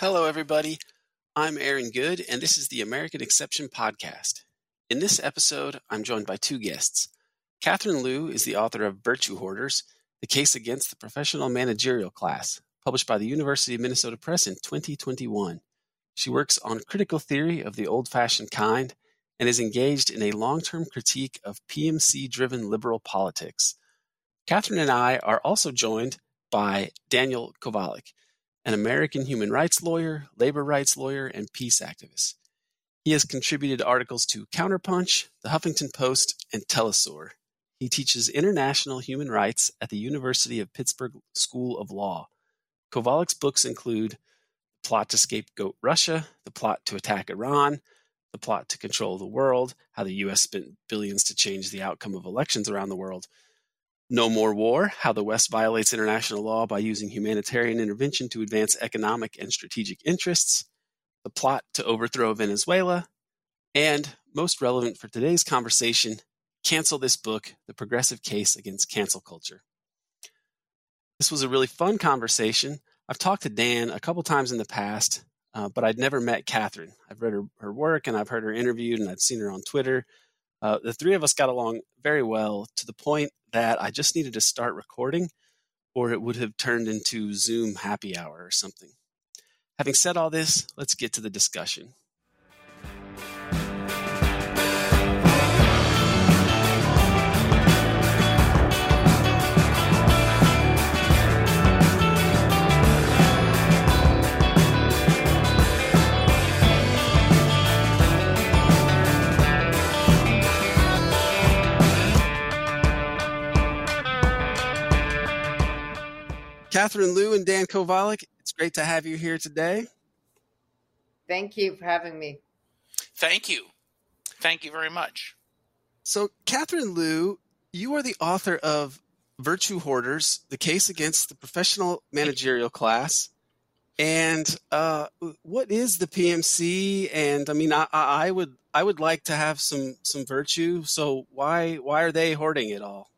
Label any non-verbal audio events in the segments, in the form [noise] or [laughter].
Hello, everybody. I'm Aaron Good, and this is the American Exception Podcast. In this episode, I'm joined by two guests. Catherine Liu is the author of Virtue Hoarders The Case Against the Professional Managerial Class, published by the University of Minnesota Press in 2021. She works on critical theory of the old fashioned kind and is engaged in a long term critique of PMC driven liberal politics. Catherine and I are also joined by Daniel Kovalik, an American human rights lawyer, labor rights lawyer, and peace activist. He has contributed articles to Counterpunch, The Huffington Post, and Telesur. He teaches international human rights at the University of Pittsburgh School of Law. Kovalik's books include Plot to Scapegoat Russia, The Plot to Attack Iran, The Plot to Control the World, How the U.S. Spent Billions to Change the Outcome of Elections Around the World, No More War, How the West Violates International Law by Using Humanitarian Intervention to Advance Economic and Strategic Interests, The Plot to Overthrow Venezuela, and, most relevant for today's conversation, Cancel This Book The Progressive Case Against Cancel Culture. This was a really fun conversation. I've talked to Dan a couple times in the past, uh, but I'd never met Catherine. I've read her, her work and I've heard her interviewed and I've seen her on Twitter. Uh, the three of us got along very well to the point that I just needed to start recording or it would have turned into Zoom happy hour or something. Having said all this, let's get to the discussion. Catherine Liu and Dan Kovalik, it's great to have you here today. Thank you for having me. Thank you. Thank you very much. So, Catherine Liu, you are the author of Virtue Hoarders The Case Against the Professional Managerial Class. And uh, what is the PMC? And I mean, I, I would I would like to have some some virtue. So why why are they hoarding it all?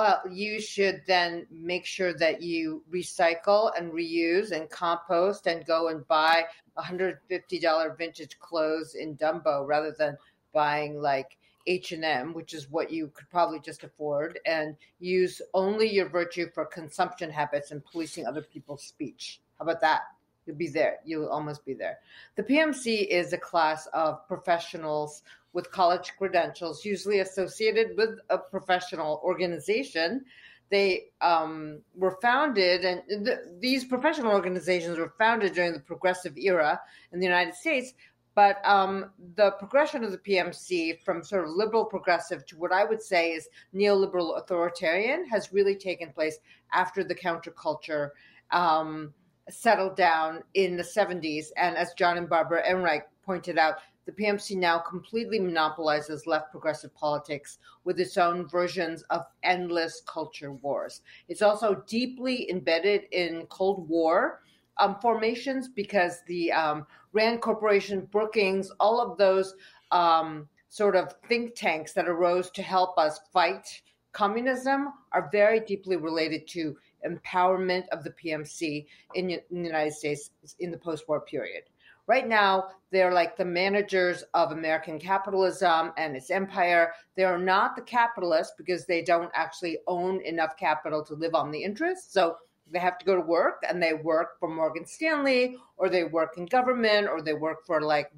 Well, you should then make sure that you recycle and reuse and compost and go and buy $150 vintage clothes in Dumbo rather than buying like H&M, which is what you could probably just afford and use only your virtue for consumption habits and policing other people's speech. How about that? You'll be there. You'll almost be there. The PMC is a class of professionals with college credentials, usually associated with a professional organization. They um, were founded, and th- these professional organizations were founded during the progressive era in the United States. But um, the progression of the PMC from sort of liberal progressive to what I would say is neoliberal authoritarian has really taken place after the counterculture um, settled down in the 70s. And as John and Barbara Ehrenreich pointed out, the PMC now completely monopolizes left progressive politics with its own versions of endless culture wars. It's also deeply embedded in Cold War um, formations because the um, Rand Corporation, Brookings, all of those um, sort of think tanks that arose to help us fight communism are very deeply related to empowerment of the PMC in, in the United States in the post-war period. Right now, they're like the managers of American capitalism and its empire. They are not the capitalists because they don't actually own enough capital to live on the interest. So they have to go to work and they work for Morgan Stanley or they work in government or they work for like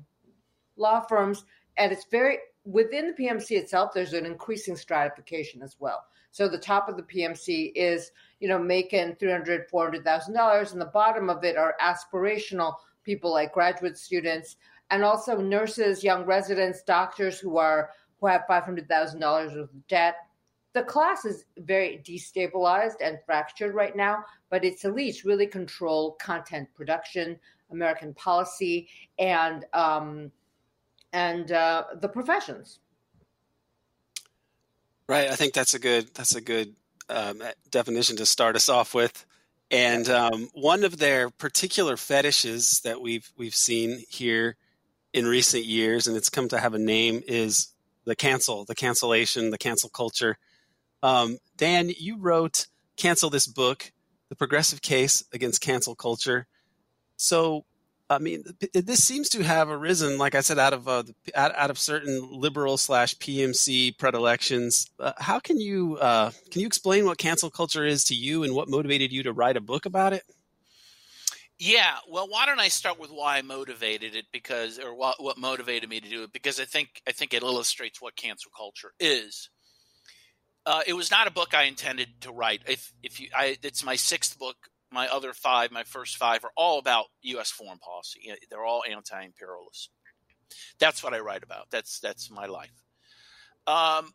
law firms. And it's very within the PMC itself, there's an increasing stratification as well. So the top of the PMC is, you know, making $300,000, $400,000 and the bottom of it are aspirational people like graduate students and also nurses, young residents, doctors who are who have five hundred thousand dollars of debt. The class is very destabilized and fractured right now, but its elites really control content production, American policy, and um, and uh, the professions. Right. I think that's a good that's a good um, definition to start us off with. And um, one of their particular fetishes that we've we've seen here in recent years, and it's come to have a name, is the cancel, the cancellation, the cancel culture. Um, Dan, you wrote "Cancel This Book: The Progressive Case Against Cancel Culture." So, I mean, this seems to have arisen, like I said, out of uh, out, out, of certain liberal slash PMC predilections. Uh, how can you uh, can you explain what cancel culture is to you, and what motivated you to write a book about it? Yeah, well, why don't I start with why I motivated it because, or what, what motivated me to do it? Because I think I think it illustrates what cancel culture is. Uh, it was not a book I intended to write. If if you, I, it's my sixth book. My other five, my first five, are all about U.S. foreign policy. They're all anti-imperialist. That's what I write about. That's that's my life. Um,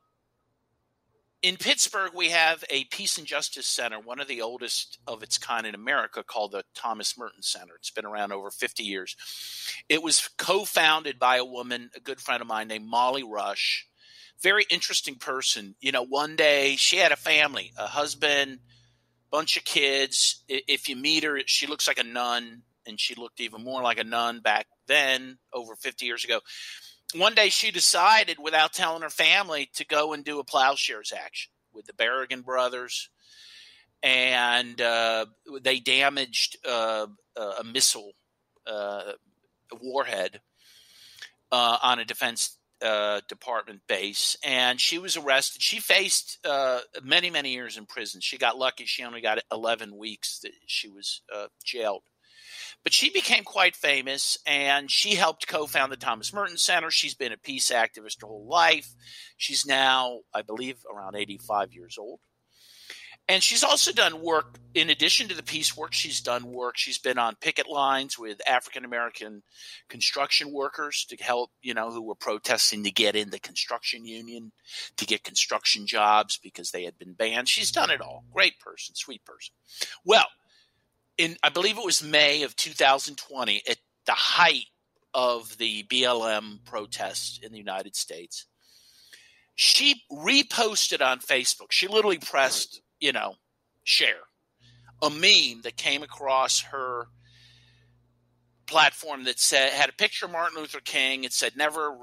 in Pittsburgh, we have a Peace and Justice Center, one of the oldest of its kind in America, called the Thomas Merton Center. It's been around over 50 years. It was co founded by a woman, a good friend of mine named Molly Rush. Very interesting person. You know, one day she had a family, a husband, bunch of kids. If you meet her, she looks like a nun, and she looked even more like a nun back then, over 50 years ago one day she decided, without telling her family, to go and do a plowshares action with the Berrigan brothers, and uh, they damaged uh, a missile uh, warhead uh, on a defense uh, department base, and she was arrested. She faced uh, many, many years in prison. She got lucky; she only got eleven weeks that she was jailed. But she became quite famous and she helped co found the Thomas Merton Center. She's been a peace activist her whole life. She's now, I believe, around 85 years old. And she's also done work, in addition to the peace work, she's done work. She's been on picket lines with African American construction workers to help, you know, who were protesting to get in the construction union, to get construction jobs because they had been banned. She's done it all. Great person, sweet person. Well, in I believe it was May of 2020 at the height of the BLM protests in the United States. She reposted on Facebook. She literally pressed, you know, share a meme that came across her platform that said had a picture of Martin Luther King. It said never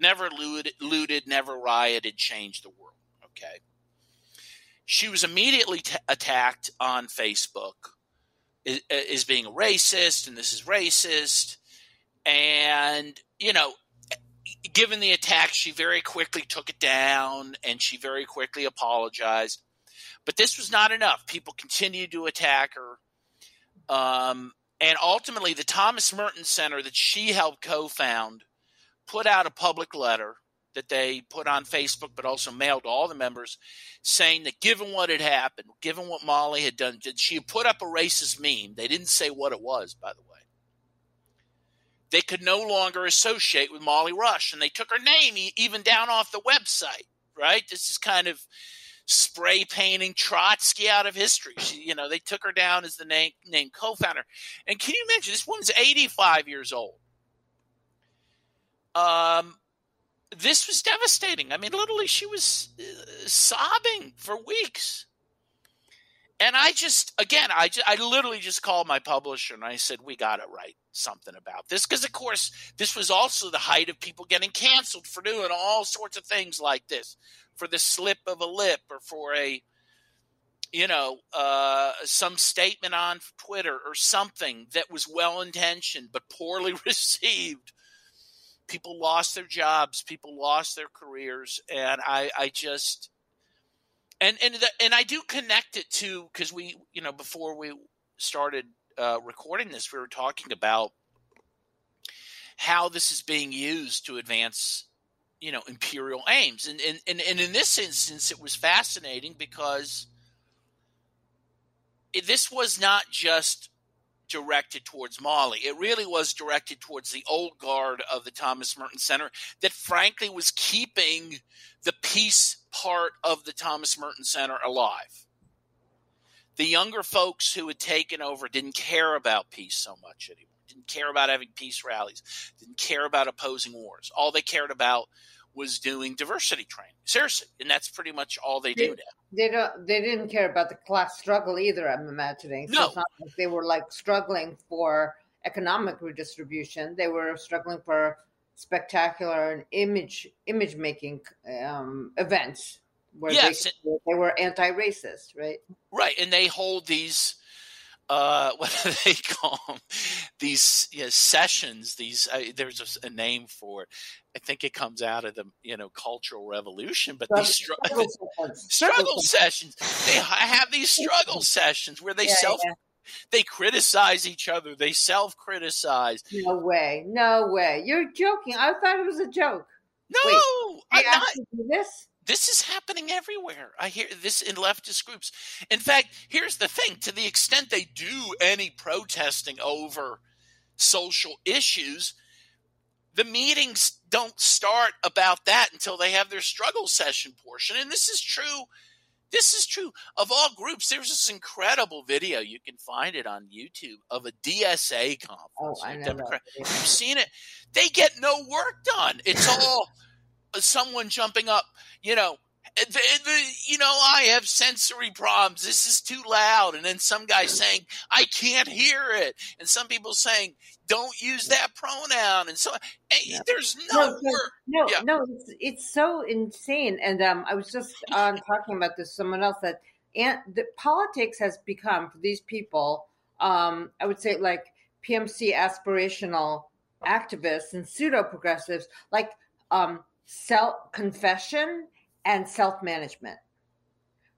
never looted, looted, never rioted, changed the world. Okay. She was immediately t- attacked on Facebook is, uh, is being a racist and this is racist. And, you know, given the attack, she very quickly took it down and she very quickly apologized. But this was not enough. People continued to attack her. Um, and ultimately, the Thomas Merton Center that she helped co found put out a public letter that they put on Facebook, but also mailed to all the members, saying that given what had happened, given what Molly had done, she had put up a racist meme. They didn't say what it was, by the way. They could no longer associate with Molly Rush, and they took her name even down off the website. Right? This is kind of spray painting Trotsky out of history. She, you know, they took her down as the name name co-founder. And can you imagine this woman's 85 years old? Um, this was devastating. I mean, literally, she was uh, sobbing for weeks. And I just, again, I, just, I literally just called my publisher and I said, we got to write something about this. Because, of course, this was also the height of people getting canceled for doing all sorts of things like this for the slip of a lip or for a, you know, uh, some statement on Twitter or something that was well intentioned but poorly [laughs] received people lost their jobs, people lost their careers, and I, I just and and the, and I do connect it to because we you know before we started uh, recording this, we were talking about how this is being used to advance you know imperial aims, and and and, and in this instance, it was fascinating because this was not just directed towards Molly. It really was directed towards the old guard of the Thomas Merton Center that frankly was keeping the peace part of the Thomas Merton Center alive. The younger folks who had taken over didn't care about peace so much anymore, didn't care about having peace rallies, didn't care about opposing wars. All they cared about was doing diversity training. Seriously, and that's pretty much all they, they do now. They don't. They didn't care about the class struggle either. I'm imagining. So no, like they were like struggling for economic redistribution. They were struggling for spectacular and image image making um, events where Yes, they, they were anti-racist, right? Right, and they hold these. Uh, [laughs] what do they call them? These you know, sessions. These uh, there's a name for it. I think it comes out of the you know cultural revolution. But these str- [laughs] Struggle sessions. struggle sessions. They have these [laughs] struggle sessions where they Yeah, self yeah. they criticize each other. They self criticize. No way, no way. You're joking. I thought it was a joke. No, They I'm not. do this. This is happening everywhere. I hear this in leftist groups. In fact, here's the thing to the extent they do any protesting over social issues, the meetings don't start about that until they have their struggle session portion. And this is true. This is true of all groups. There's this incredible video. You can find it on YouTube of a DSA conference. Oh, I know Democrat-. You've seen it. They get no work done. It's all someone jumping up, you know, the, the, you know, I have sensory problems. This is too loud. And then some guy saying, I can't hear it. And some people saying, don't use that pronoun. And so hey, Yeah. there's no, No, so- No, Yeah. no, it's it's so insane. And um, I was just [laughs] um, talking about this someone else that and the politics has become for these people. Um, I would say like PMC aspirational activists and pseudo progressives, like um, self confession and self management.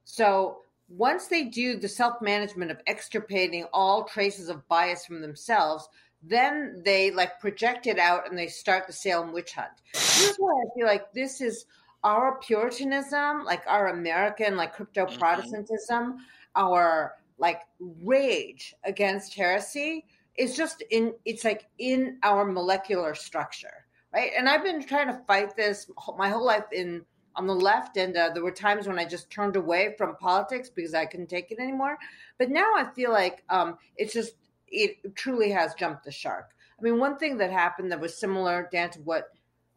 So once they do the self management of extirpating all traces of bias from themselves, then they like project it out and they start the Salem witch hunt. Here's why I feel like this is our Puritanism, like our American, like crypto mm-hmm. Protestantism, our like rage against heresy is just in it's like in our molecular structure, right? And I've been trying to fight this my whole life in on the left, and uh, there were times when I just turned away from politics because I couldn't take it anymore. But now I feel like um, it's just it truly has jumped the shark. I mean, one thing that happened that was similar, Dan, to what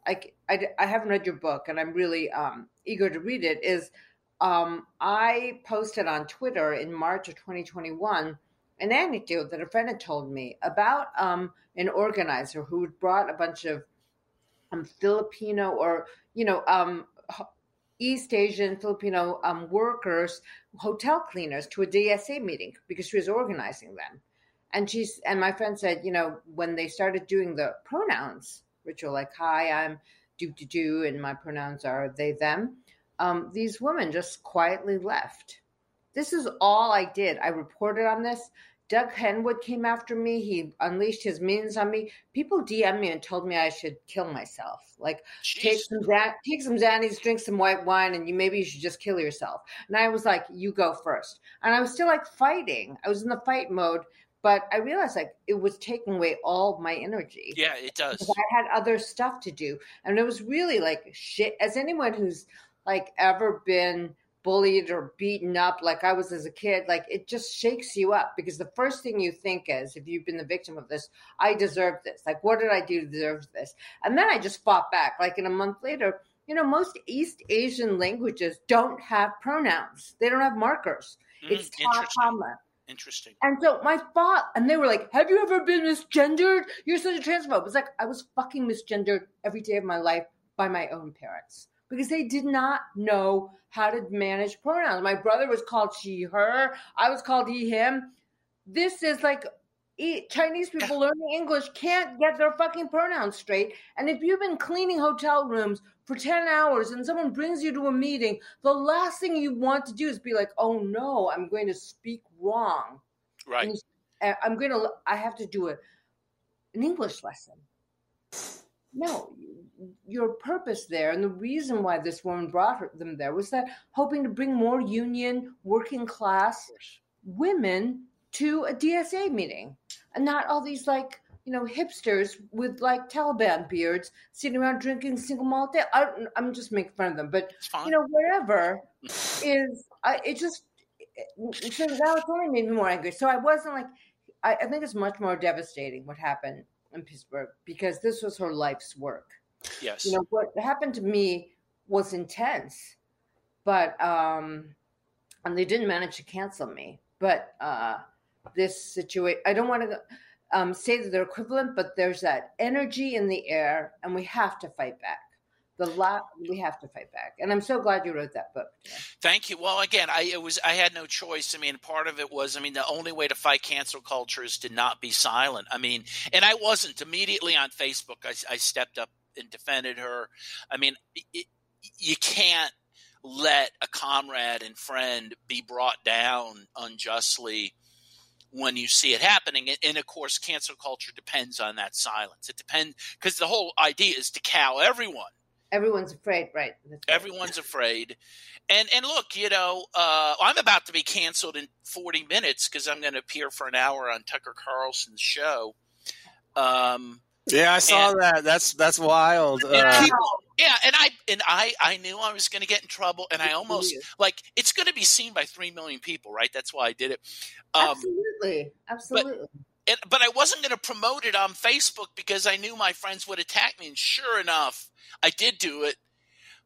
I, I, I haven't read your book and I'm really um, eager to read it, is um, I posted on Twitter in March of 2021 an anecdote that a friend had told me about um, an organizer who brought a bunch of um, Filipino or, you know, um, East Asian Filipino um, workers, hotel cleaners to a DSA meeting because she was organizing them. And she's and my friend said, you know, when they started doing the pronouns ritual, like "Hi, I'm do do do," and my pronouns are they them. Um, these women just quietly left. This is all I did. I reported on this. Doug Henwood came after me. He unleashed his means on me. People DM me and told me I should kill myself. Like take some take some Xannies, drink some white wine, and you maybe you should just kill yourself. And I was like, you go first. And I was still like fighting. I was in the fight mode, but I realized like it was taking away all my energy. Yeah, it does. I had other stuff to do. And it was really like shit. As anyone who's like ever been bullied or beaten up like I was as a kid, like it just shakes you up because the first thing you think is, if you've been the victim of this, I deserve this. Like, what did I do to deserve this? And then I just fought back. Like, in a month later, you know, most East Asian languages don't have pronouns, they don't have markers. Mm, It's ta, interesting. comma. Interesting. And so my thought, and they were like, Have you ever been misgendered? You're such a transphobe. It's like I was fucking misgendered every day of my life by my own parents because they did not know how to manage pronouns. My brother was called she, her. I was called he, him. This is like Chinese people learning English can't get their fucking pronouns straight. And if you've been cleaning hotel rooms for 10 hours and someone brings you to a meeting, the last thing you want to do is be like, oh no, I'm going to speak wrong. Right. And uh, I'm going to, I have to do a, an English lesson. No, your purpose there and the reason why this woman brought her, them there was that hoping to bring more union, working class women to a DSA meeting and not all these like, you know, hipsters with like Taliban beards sitting around drinking single malt. I, I'm just making fun of them, but you know, whatever [laughs] is, I, it just, it, so that was only made me more angry. So I wasn't like, I, I think it's much more devastating what happened in Pittsburgh because this was her life's work. Yes. You know, what happened to me was intense, but, um, and they didn't manage to cancel me. But uh, this situation, I don't want to um, say that they're equivalent, but there's that energy in the air, and we have to fight back. The lot we have to fight back, and I'm so glad you wrote that book. Thank you. Well, again, I it was I had no choice. I mean, part of it was I mean, the only way to fight cancel culture is to not be silent. I mean, and I wasn't immediately on Facebook. I, I stepped up and defended her. I mean, it, you can't let a comrade and friend be brought down unjustly when you see it happening. And, and of course, cancel culture depends on that silence. It depends because the whole idea is to cow everyone. Everyone's afraid, right? Right. Everyone's afraid. And and look, you know, uh, I'm about to be canceled in 40 minutes because I'm going to appear for an hour on Tucker Carlson's show. Um, Yeah, I saw And- that. That's that's wild. and Uh, people, yeah, and I and I I knew I was going to get in trouble, and I almost like it's going to be seen by three million people, right? That's why I did it. Um, absolutely, absolutely. and, but I wasn't going to promote it on Facebook because I knew my friends would attack me. And sure enough, I did do it.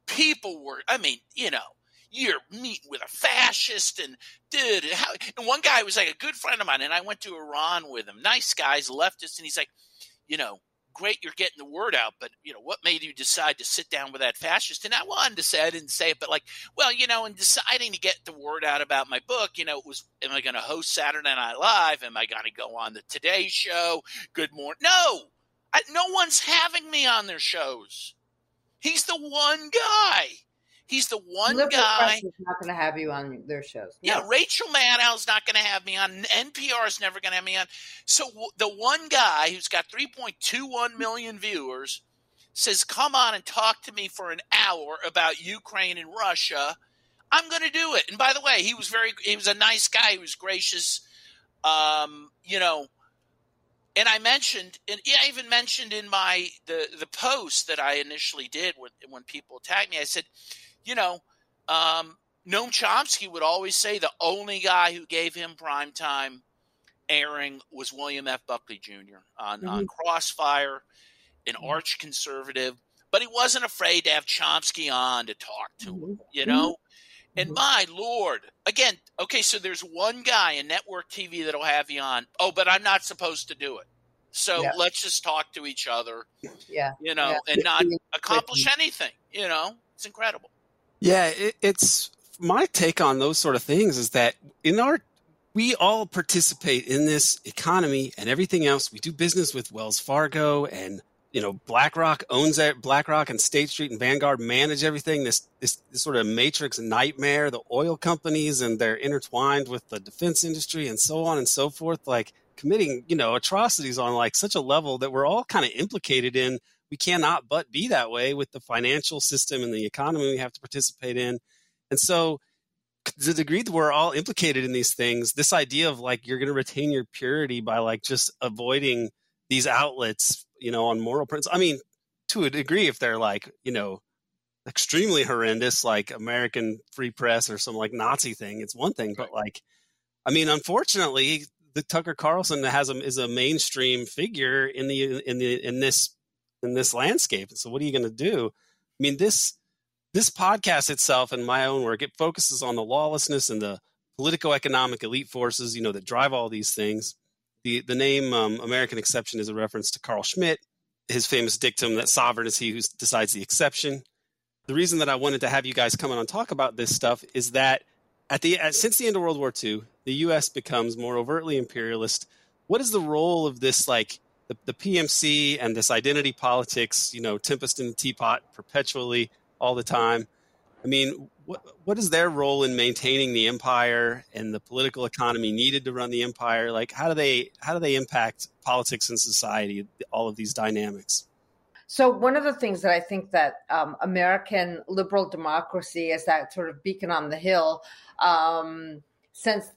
People were, I mean, you know, you're meeting with a fascist and dude, how, and one guy was like a good friend of mine, and I went to Iran with him. Nice guys, leftist, and he's like, you know, great you're getting the word out, but you know, what made you decide to sit down with that fascist? And I wanted to say I didn't say it, but like, well, you know, in deciding to get the word out about my book, you know, it was am I gonna host Saturday Night Live? Am I gonna go on the Today Show? Good morning. No. I, no one's having me on their shows. He's the one guy. He's the one guy. is not going to have you on their shows. Yeah, No. Rachel Maddow's not going to have me on. NPR is never going to have me on. So w- the one guy who's got 3.21 million viewers says, "Come on and talk to me for an hour about Ukraine and Russia." I'm going to do it. And by the way, he was very. He was a nice guy. He was gracious. Um, you know. And I mentioned, and yeah, I even mentioned in my the the post that I initially did when when people attacked me, I said, you know, um, Noam Chomsky would always say the only guy who gave him prime time airing was William F. Buckley Jr. on, on mm-hmm. Crossfire, an mm-hmm. arch conservative, but he wasn't afraid to have Chomsky on to talk to him, mm-hmm. you know? And my lord, again, okay, so there's one guy in network TV that'll have you on. Oh, but I'm not supposed to do it. So Yeah. let's just talk to each other, Yeah. you know, Yeah. and not accomplish anything, you know? It's incredible. Yeah, it, it's my take on those sort of things is that in our we all participate in this economy and everything else. We do business with Wells Fargo and you know BlackRock owns. BlackRock and State Street and Vanguard manage everything. This, this this sort of matrix nightmare. The oil companies and they're intertwined with the defense industry and so on and so forth. Like committing you know atrocities on like such a level that we're all kind of implicated in we cannot but be that way with the financial system and the economy we have to participate in. And so, to the degree that we're all implicated in these things, this idea of like you're going to retain your purity by like just avoiding these outlets, you know, on moral principles. I mean, to a degree, if they're like, you know, extremely horrendous, like American free press or some like Nazi thing, it's one thing. But like, I mean, unfortunately, the Tucker Carlson has a, is a mainstream figure in the in the in this in this landscape. So what are you going to do? I mean, this this podcast itself and my own work it focuses on the lawlessness and the political economic elite forces, you know, that drive all these things. The the name um, American Exception is a reference to Carl Schmitt, his famous dictum that sovereign is he who decides the exception. The reason that I wanted to have you guys come on and talk about this stuff is that at the at, since the end of World War II, the U.S. becomes more overtly imperialist. What is the role of this like the, the PMC and this identity politics, you know, tempest in the teapot perpetually all the time. I mean, what what is their role in maintaining the empire and the political economy needed to run the empire? Like, how do they how do they impact politics and society? All of these dynamics. So one of the things that I think that um, American liberal democracy is that sort of beacon on the hill um, since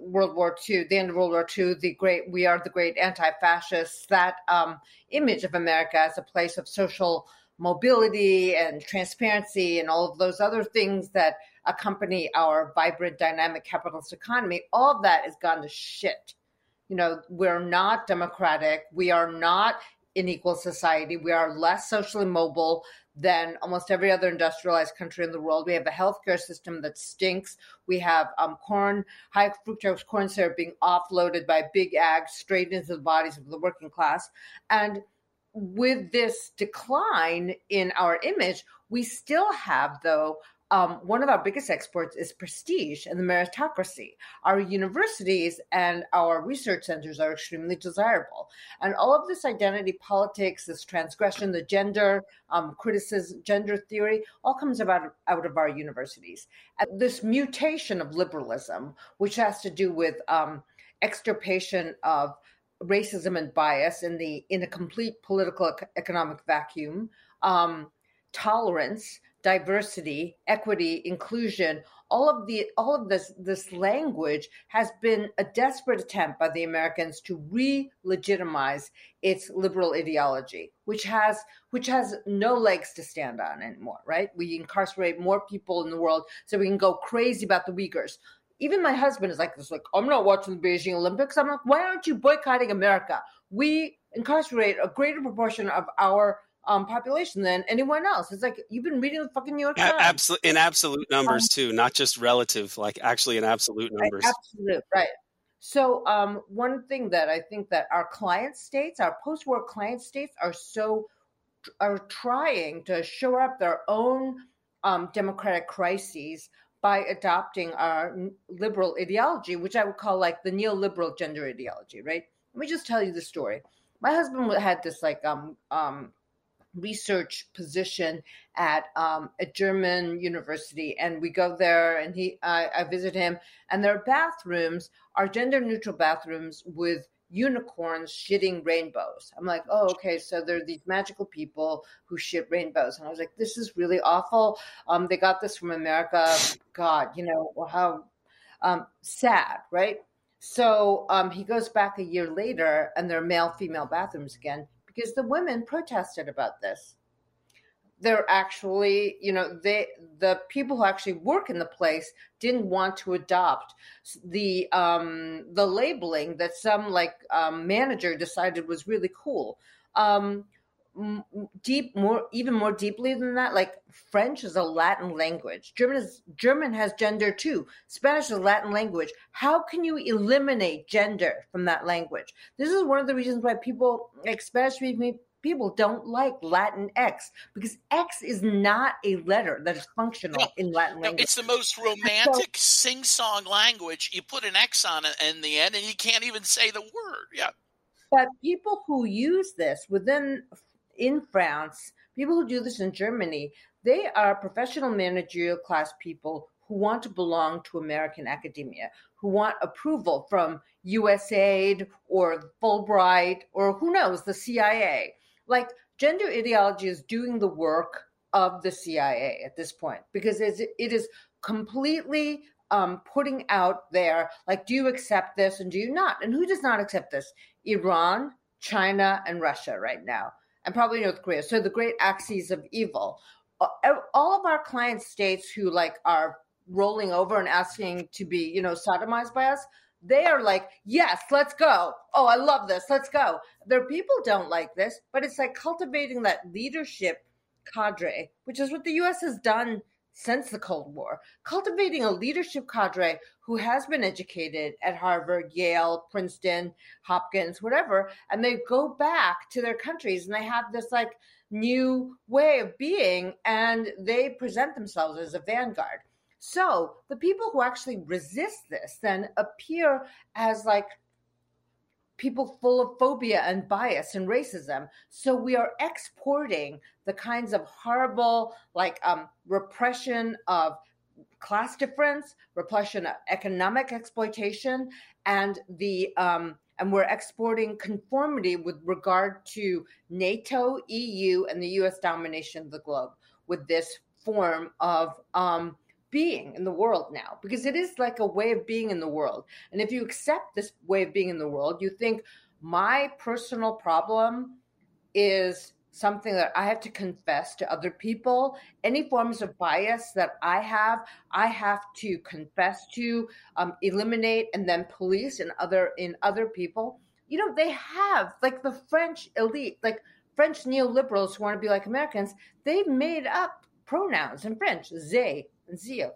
World War II, the end of World War II, the great we are the great anti-fascists. That um, image of America as a place of social mobility and transparency and all of those other things that accompany our vibrant, dynamic capitalist economy. All of that has gone to shit. You know, we're not democratic. We are not an equal society. We are less socially mobile. Than almost every other industrialized country in the world. We have a healthcare system that stinks. We have um, corn, high fructose corn syrup being offloaded by big ag straight into the bodies of the working class. And with this decline in our image, we still have, though, um, one of our biggest exports is prestige and the meritocracy. Our universities and our research centers are extremely desirable. And all of this identity politics, this transgression, the gender um, criticism, gender theory, all comes about out of our universities. And this mutation of liberalism, which has to do with um, extirpation of racism and bias in the in a complete political economic vacuum, um, tolerance diversity, equity, inclusion, all of the all of this this language has been a desperate attempt by the Americans to re-legitimize its liberal ideology, which has which has no legs to stand on anymore, right? We incarcerate more people in the world so we can go crazy about the Uyghurs. Even my husband is like this, like, I'm not watching the Beijing Olympics. I'm like, why aren't you boycotting America? We incarcerate a greater proportion of our um, population than anyone else. It's like you've been reading the fucking New York Times. Absolutely, in absolute numbers um, too, not just relative, like actually in absolute numbers. Right, absolute, right. So um, one thing that I think that our client states, our post-war client states, are so are trying to shore up their own um, democratic crises by adopting our liberal ideology, which I would call like the neoliberal gender ideology. Right? Let me just tell you the story. My husband had this like um um research position at um, a German university, and we go there, and he I, I visit him, and their bathrooms are gender neutral bathrooms with unicorns shitting rainbows. I'm like, oh, okay, so there are these magical people who shit rainbows, and I was like, this is really awful. Um, they got this from America. God, you know how um, sad, right? So um, he goes back a year later, and they're male female bathrooms again because the women protested about this. They're actually, you know, they the people who actually work in the place didn't want to adopt the um, the labeling that some like um, manager decided was really cool. Um, deep more even more deeply than that like french is a latin language. German is german has gender too. Spanish is a latin language. How can you eliminate gender from that language? This is one of the reasons why people like spanish speaking people don't like latin x because x is not a letter that is functional no, in latin language no, it's the most romantic so, sing-song language. You put an x on it in the end and you can't even say the word. Yeah. But people who use this within in France, people who do this in Germany, they are professional managerial class people who want to belong to American academia, who want approval from USAID or Fulbright or who knows, the CIA. Like gender ideology is doing the work of the CIA at this point because it is completely um, putting out there, like, do you accept this and do you not? And who does not accept this? Iran, China, and Russia right now and probably North Korea. So the great axes of evil. All of our client states who like are rolling over and asking to be, you know, sodomized by us, they are like, yes, let's go. Oh, I love this. Let's go. Their people don't like this, but it's like cultivating that leadership cadre, which is what the U.S. has done since the Cold War, cultivating a leadership cadre who has been educated at Harvard, Yale, Princeton, Hopkins, whatever, and they go back to their countries and they have this like new way of being and they present themselves as a vanguard. So the people who actually resist this then appear as like people full of phobia and bias and racism. So we are exporting the kinds of horrible, like um, repression of class difference, repression of economic exploitation, and the um, and we're exporting conformity with regard to NATO, EU, and the U.S. domination of the globe with this form of um, being in the world now because it is like a way of being in the world. And if you accept this way of being in the world, you think my personal problem is something that I have to confess to other people. Any forms of bias that I have, I have to confess to, um, eliminate, and then police in other in other people. You know, they have like the French elite, like French neoliberals who want to be like Americans, they've made up pronouns in French. Ze,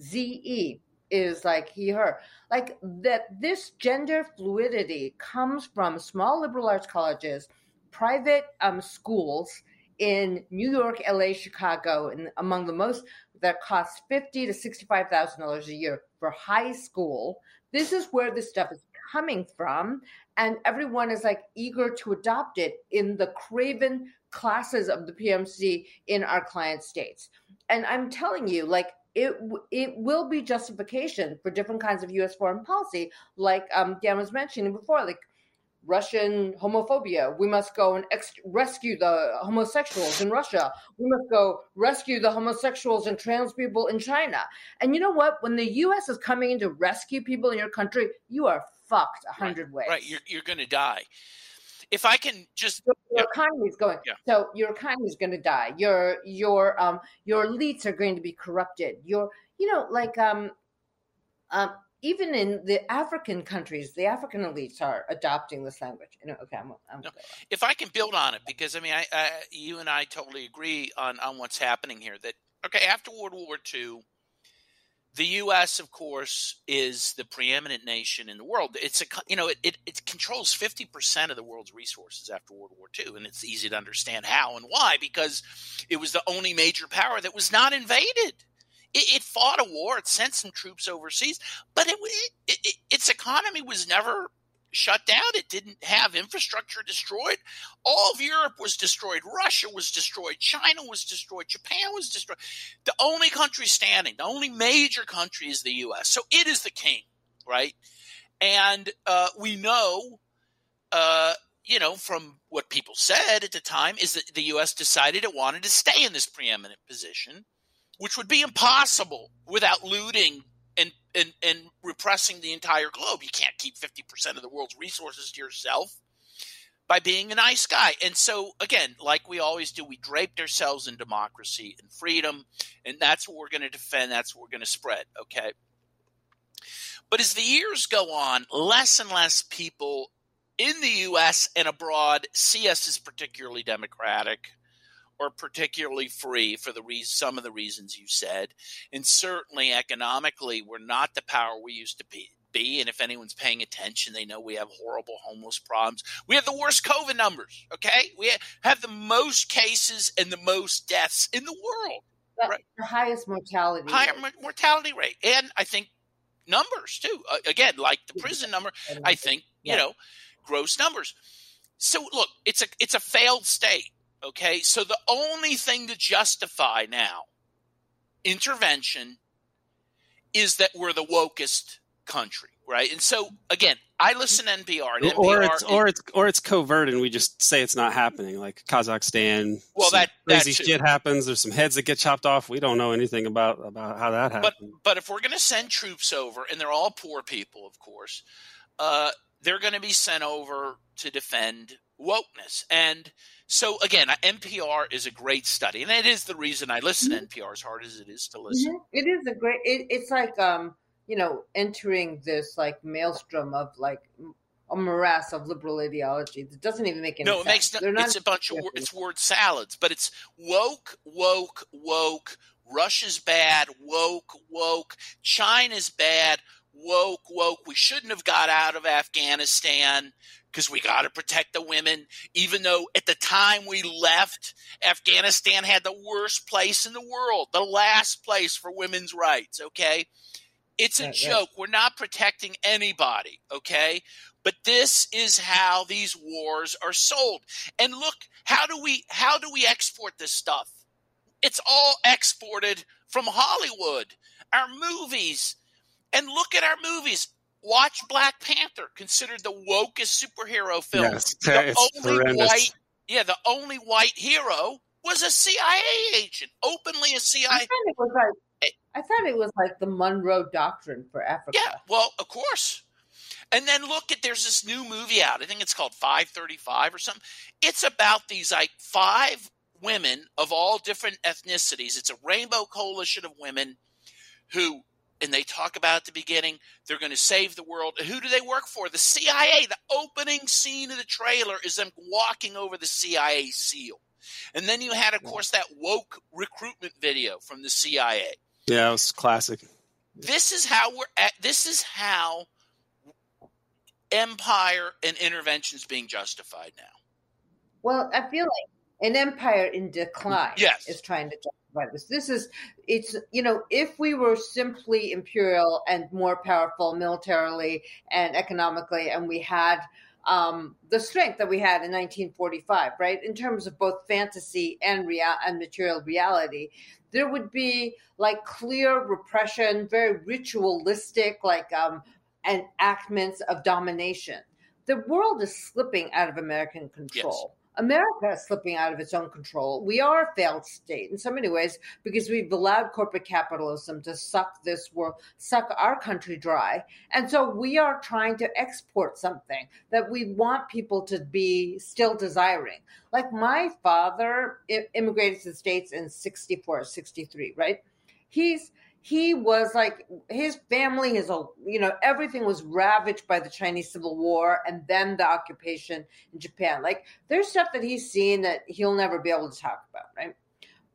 ze, ze is like he, her. Like that this gender fluidity comes from small liberal arts colleges, private um, schools in New York, LA, Chicago, and among the most that cost fifty to sixty-five thousand dollars a year for high school. This is where this stuff is coming from, and everyone is like eager to adopt it in the craven classes of the PMC in our client states. And I'm telling you, like it it will be justification for different kinds of U.S. foreign policy, like um, Dan was mentioning before, like Russian homophobia. We must go and ex- rescue the homosexuals in Russia. We must go rescue the homosexuals and trans people in China. And you know what? When the U.S. is coming in to rescue people in your country, you are fucked a hundred ways. Right, you're you're going to die. If I can just your Yeah. economy is going Yeah. so your economy is going to die your your um your elites are going to be corrupted your you know like um um even in the african countries the african elites are adopting this language you know okay i'm, I'm No. if I can build on it, because I mean, I, I you and I totally agree on on what's happening here. That okay, after World War II, the U.S. of course is the preeminent nation in the world. It's a you know it it, it controls fifty percent of the world's resources after World War II, and it's easy to understand how and why because it was the only major power that was not invaded. It, it fought a war. It sent some troops overseas, but it, it, it its economy was never shut down. It didn't have infrastructure destroyed. All of Europe was destroyed. Russia was destroyed. China was destroyed. Japan was destroyed. The only country standing, the only major country is the U.S. So it is the king, right? And uh, we know, uh, you know, from what people said at the time, is that the U.S. decided it wanted to stay in this preeminent position, which would be impossible without looting and, and, repressing the entire globe. You can't keep 50% of the world's resources to yourself by being a nice guy. And so, again, like we always do, we draped ourselves in democracy and freedom, and that's what we're going to defend. That's what we're going to spread. Okay. But as the years go on, less and less people in the U.S. and abroad see us as particularly democratic or particularly free for the reason, some of the reasons you said. And certainly economically, we're not the power we used to be. Be and if anyone's paying attention, they know we have horrible homeless problems. We have the worst COVID numbers. Okay, we have the most cases and the most deaths in the world. Right. the highest mortality Higher rate. mortality rate, and I think numbers too. Uh, again, like the prison number, I think you Yeah. know, gross numbers. So look, it's a it's a failed state. Okay, so the only thing to justify now intervention is that we're the wokest country, right? And so again, I listen to NPR, and NPR or it's or it's or it's covert and we just say it's not happening like kazakhstan Well, that- that crazy too. shit happens there's some heads that get chopped off we don't know anything about about how that but happened but if we're going to send troops over, and they're all poor people, of course, uh, they're going to be sent over to defend wokeness. And so again, NPR is a great study, and it is the reason I listen to NPR as hard as it is to listen. Mhm. It is a great. It, it's like um, you know, entering this like maelstrom of like a morass of liberal ideology that doesn't even make any No, sense. it makes no. They're not It's a bunch of it's word salads, but it's woke, woke, woke. Russia's bad, woke, woke. China's bad, woke, woke. We shouldn't have got out of Afghanistan because we got to protect the women. Even though at the time we left, Afghanistan had the worst place in the world, the last place for women's rights. Okay, it's a right. joke. We're not protecting anybody. Okay. But this is how these wars are sold. And look, how do we how do we export this stuff? It's all exported from Hollywood. Our movies. And look at our movies. Watch Black Panther, considered the wokest superhero film. yes The it's only horrendous white yeah, the only white hero was a CIA agent, openly a CIA. I thought it was like. I thought it was like the Monroe Doctrine for Africa. Yeah, well, of course. And then look at there's this new movie out. I think it's called 535 or something. It's about these like five women of all different ethnicities. It's a rainbow coalition of women who and they talk about at the beginning they're going to save the world. Who do they work for? The CIA. The opening scene of the trailer is them walking over the CIA seal. And then you had, of course, that woke recruitment video from the CIA. Yeah, it was classic. This is how we're at. This is how empire and intervention is being justified now. Well, I feel like an empire in decline Yes. is trying to justify this. This is, it's, you know, if we were simply imperial and more powerful militarily and economically, and we had um, the strength that we had in 1945, right, in terms of both fantasy and real and material reality, there would be like clear repression, very ritualistic, like um, enactments of domination. The world is slipping out of American control. America is slipping out of its own control. We are a failed state in so many ways because we've allowed corporate capitalism to suck this world, suck our country dry. And so we are trying to export something that we want people to be still desiring. Like my father immigrated to the States in 64, 63, right? He's he was like his family his whole you know everything was ravaged by the chinese civil war and then the occupation in japan. Like there's stuff that he's seen that he'll never be able to talk about right?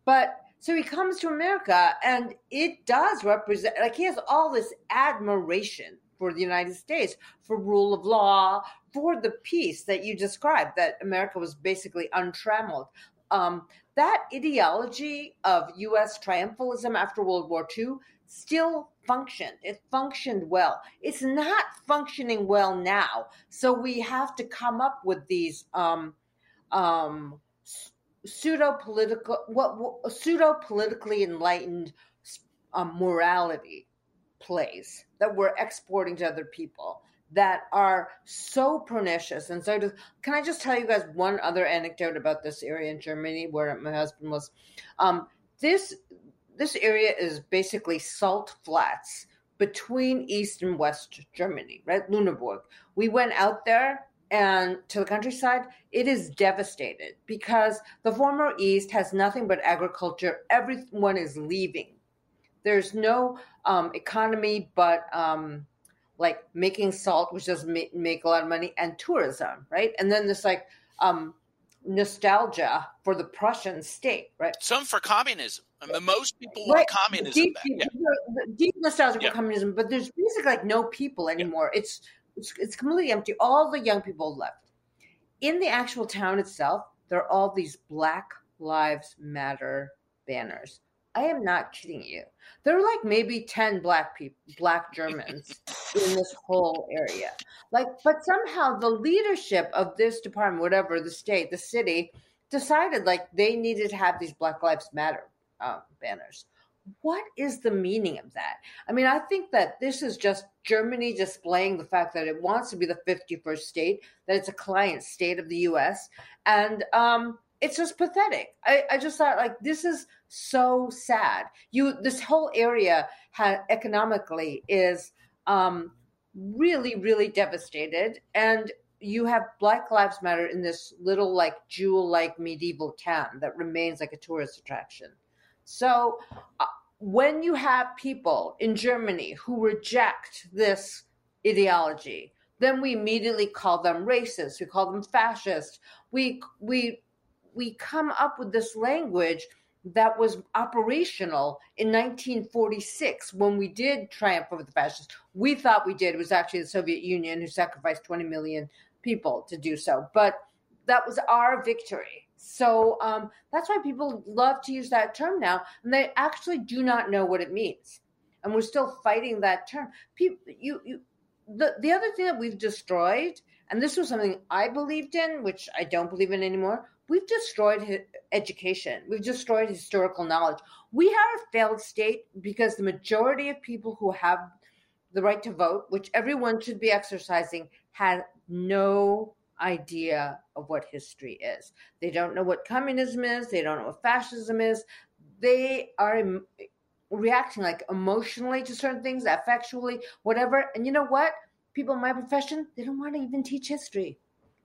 But so he comes to america and it does represent like he has all this admiration for the united states for rule of law for the peace that you described that america was basically untrammeled. Um, that ideology of U.S. triumphalism after World War II still functioned. It functioned well. It's not functioning well now. So we have to come up with these um, um, pseudo political, what, what pseudo politically enlightened um, morality plays that we're exporting to other people that are so pernicious. And so, to, can I just tell you guys one other anecdote about this area in Germany where my husband was? Um, this this area is basically salt flats between East and West Germany, right? Lüneburg. We went out there and to the countryside, it is devastated because the former East has nothing but agriculture. Everyone is leaving. There's no um, economy but um, like making salt, which doesn't make, make a lot of money, and tourism, right? And then this like um, nostalgia for the Prussian state, right? Some for communism. I mean, most people Right. want communism deep, Yeah. deep nostalgia Yeah. for communism, but there's basically like no people anymore. It's, it's it's completely empty. All the young people left. In the actual town itself, there are all these Black Lives Matter banners. I am not kidding you. There are like maybe ten black people, black Germans in this whole area. Like, but somehow the leadership of this department, whatever the state, the city, decided like they needed to have these Black Lives Matter um, banners. What is the meaning of that? I mean, I think that this is just Germany displaying the fact that it wants to be the 51st state, that it's a client state of the US. And um, it's just pathetic. I, I just thought, like, this is so sad. You, this whole area ha- economically is um, really, really devastated. And you have Black Lives Matter in this little, like, jewel like medieval town that remains like a tourist attraction. So uh, when you have people in Germany who reject this ideology, then we immediately call them racist. We call them fascist. We we we come up with this language that was operational in 1946 when we did triumph over the fascists. We thought we did. It was actually the Soviet Union who sacrificed 20 million people to do so. But that was our victory. So um, that's why people love to use that term now, and they actually do not know what it means, and we're still fighting that term. People, you, you, the the other thing that we've destroyed, and this was something I believed in, which I don't believe in anymore. We've destroyed education. We've destroyed historical knowledge. We have a failed state because the majority of people who have the right to vote, which everyone should be exercising, have no idea of what history is. They don't know what communism is. They don't know what fascism is. They are em- reacting like emotionally to certain things, affectually, whatever. And you know what? People in my profession, they don't want to even teach history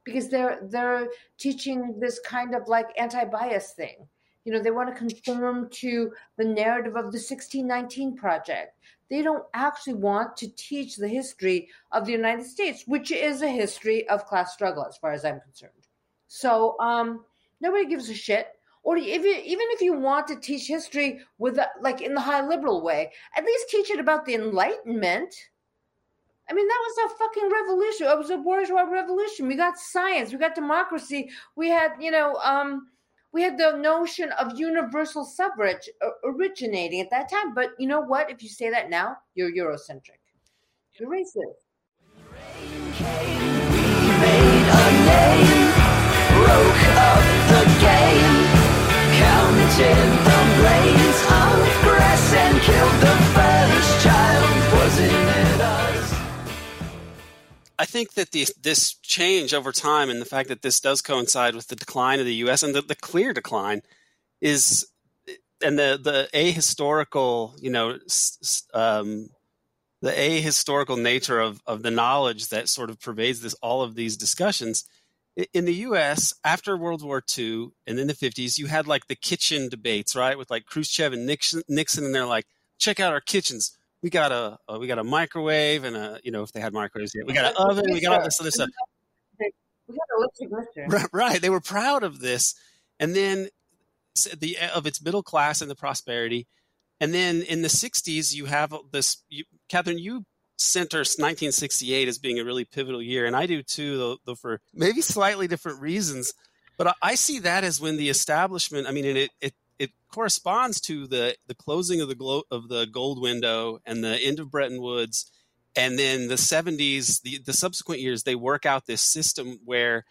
because they're they're teaching this kind of like anti-bias thing. You know, they want to conform to the narrative of the 1619 project. they don't actually want to teach the history of the United States, which is a history of class struggle, as far as I'm concerned. So um, nobody gives a shit. Or if you, even if you want to teach history with like in the high liberal way, at least teach it about the Enlightenment. I mean, that was a fucking revolution. It was a bourgeois revolution. We got science, we got democracy, we had, you know, um, we had the notion of universal suffrage originating at that time. But you know what? If you say that now, you're Eurocentric. You're racist. counted the of and killed the I think that the, this change over time and the fact that this does coincide with the decline of the U.S. and the, the clear decline is, and the the ahistorical, you know, um, the ahistorical nature of of the knowledge that sort of pervades this all of these discussions. In the U.S., after World War II and in the 50s, you had like the kitchen debates, right, with like Khrushchev and Nixon, Nixon and they're like, check out our kitchens we got a, a, we got a microwave and a you know if they had microwaves yet we got an oven we got all this other stuff. We got electric right, right they were proud of this. And then the eh, of its middle class and the prosperity. And then in the 60s you have this you, catherine you center 1968 as being a really pivotal year and i do too though, though for maybe slightly different reasons. But I, I see that as when the establishment i mean it, it it corresponds to the the closing of the glo- of the gold window and the end of Bretton Woods, and then the 70s, the the subsequent years, they work out this system where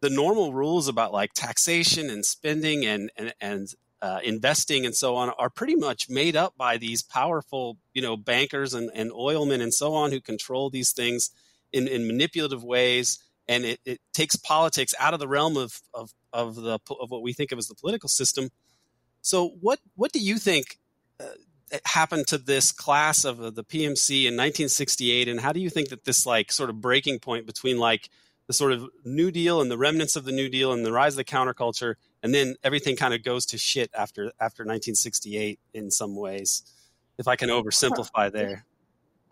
the normal rules about like taxation and spending and and and uh, investing and so on are pretty much made up by these powerful, you know, bankers and, and oilmen and so on who control these things in, in manipulative ways. And it, it takes politics out of the realm of, of, of the of what we think of as the political system so, what what do you think uh, happened to this class of uh, the PMC in 1968, and how do you think that this like sort of breaking point between like the sort of New Deal and the remnants of the New Deal and the rise of the counterculture, and then everything kind of goes to shit after after 1968 in some ways, if I can oversimplify there.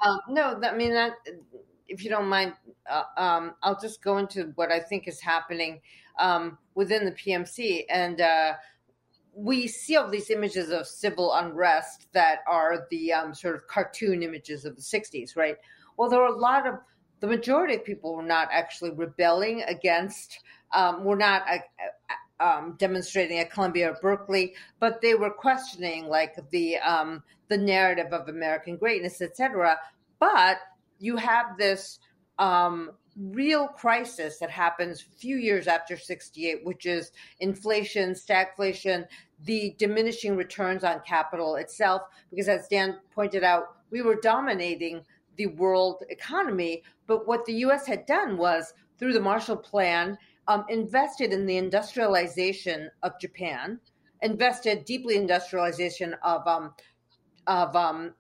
Um, no, I mean that. If you don't mind, uh, um, I'll just go into what I think is happening um, within the PMC, and uh, we see all these images of civil unrest that are the um, sort of cartoon images of the 60s, right? Well, there were a lot of the majority of people were not actually rebelling against, um, were not uh, um, demonstrating at Columbia or Berkeley, but they were questioning like the um, the narrative of American greatness, etc. But you have this um, real crisis that happens a few years after 68 which is inflation stagflation the diminishing returns on capital itself because as dan pointed out we were dominating the world economy but what the us had done was through the marshall plan um, invested in the industrialization of japan invested deeply industrialization of um, of um,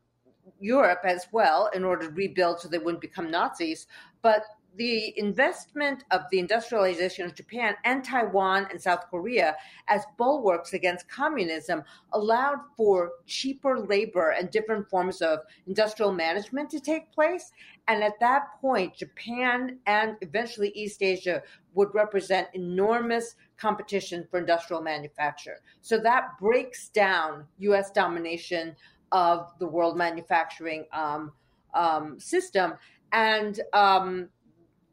Europe as well in order to rebuild so they wouldn't become Nazis. But the investment of the industrialization of Japan and Taiwan and South Korea as bulwarks against communism allowed for cheaper labor and different forms of industrial management to take place. And at that point, Japan and eventually East Asia would represent enormous competition for industrial manufacture. So that breaks down US domination of the world manufacturing um, um, system. And um,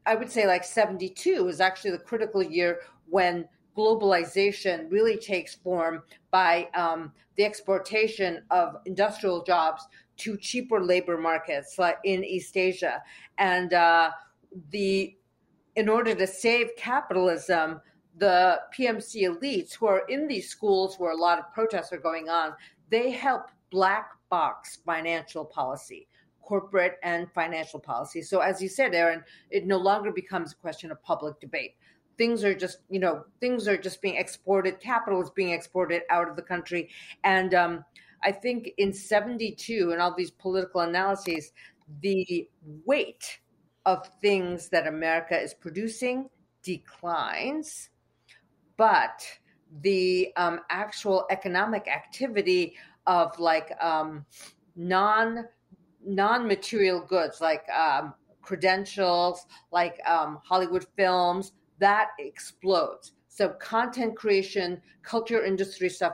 I would say like 72 is actually the critical year when globalization really takes form by um, the exportation of industrial jobs to cheaper labor markets like in East Asia. And uh, the in order to save capitalism, the PMC elites who are in these schools where a lot of protests are going on, they help black box financial policy corporate and financial policy. So, as you said, Aaron, it no longer becomes a question of public debate. Things are just, you know, things are just being exported. Capital is being exported out of the country, and um, I think in '72 and all these political analyses, the weight of things that America is producing declines, but the um, actual economic activity of like um, non non-material goods like um, credentials, like um, Hollywood films, that explodes. So content creation, culture industry stuff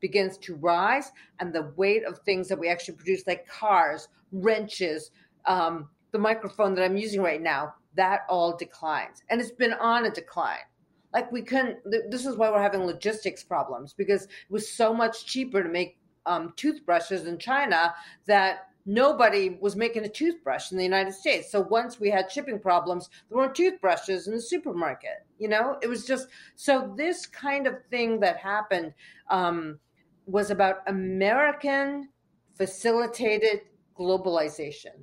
begins to rise, and the weight of things that we actually produce, like cars, wrenches, um, the microphone that I'm using right now, that all declines, and it's been on a decline. Like we couldn't. This is why we're having logistics problems because it was so much cheaper to make um, toothbrushes in China that nobody was making a toothbrush in the United States. So once we had shipping problems, there weren't toothbrushes in the supermarket. You know, it was just so this kind of thing that happened um, was about American facilitated globalization,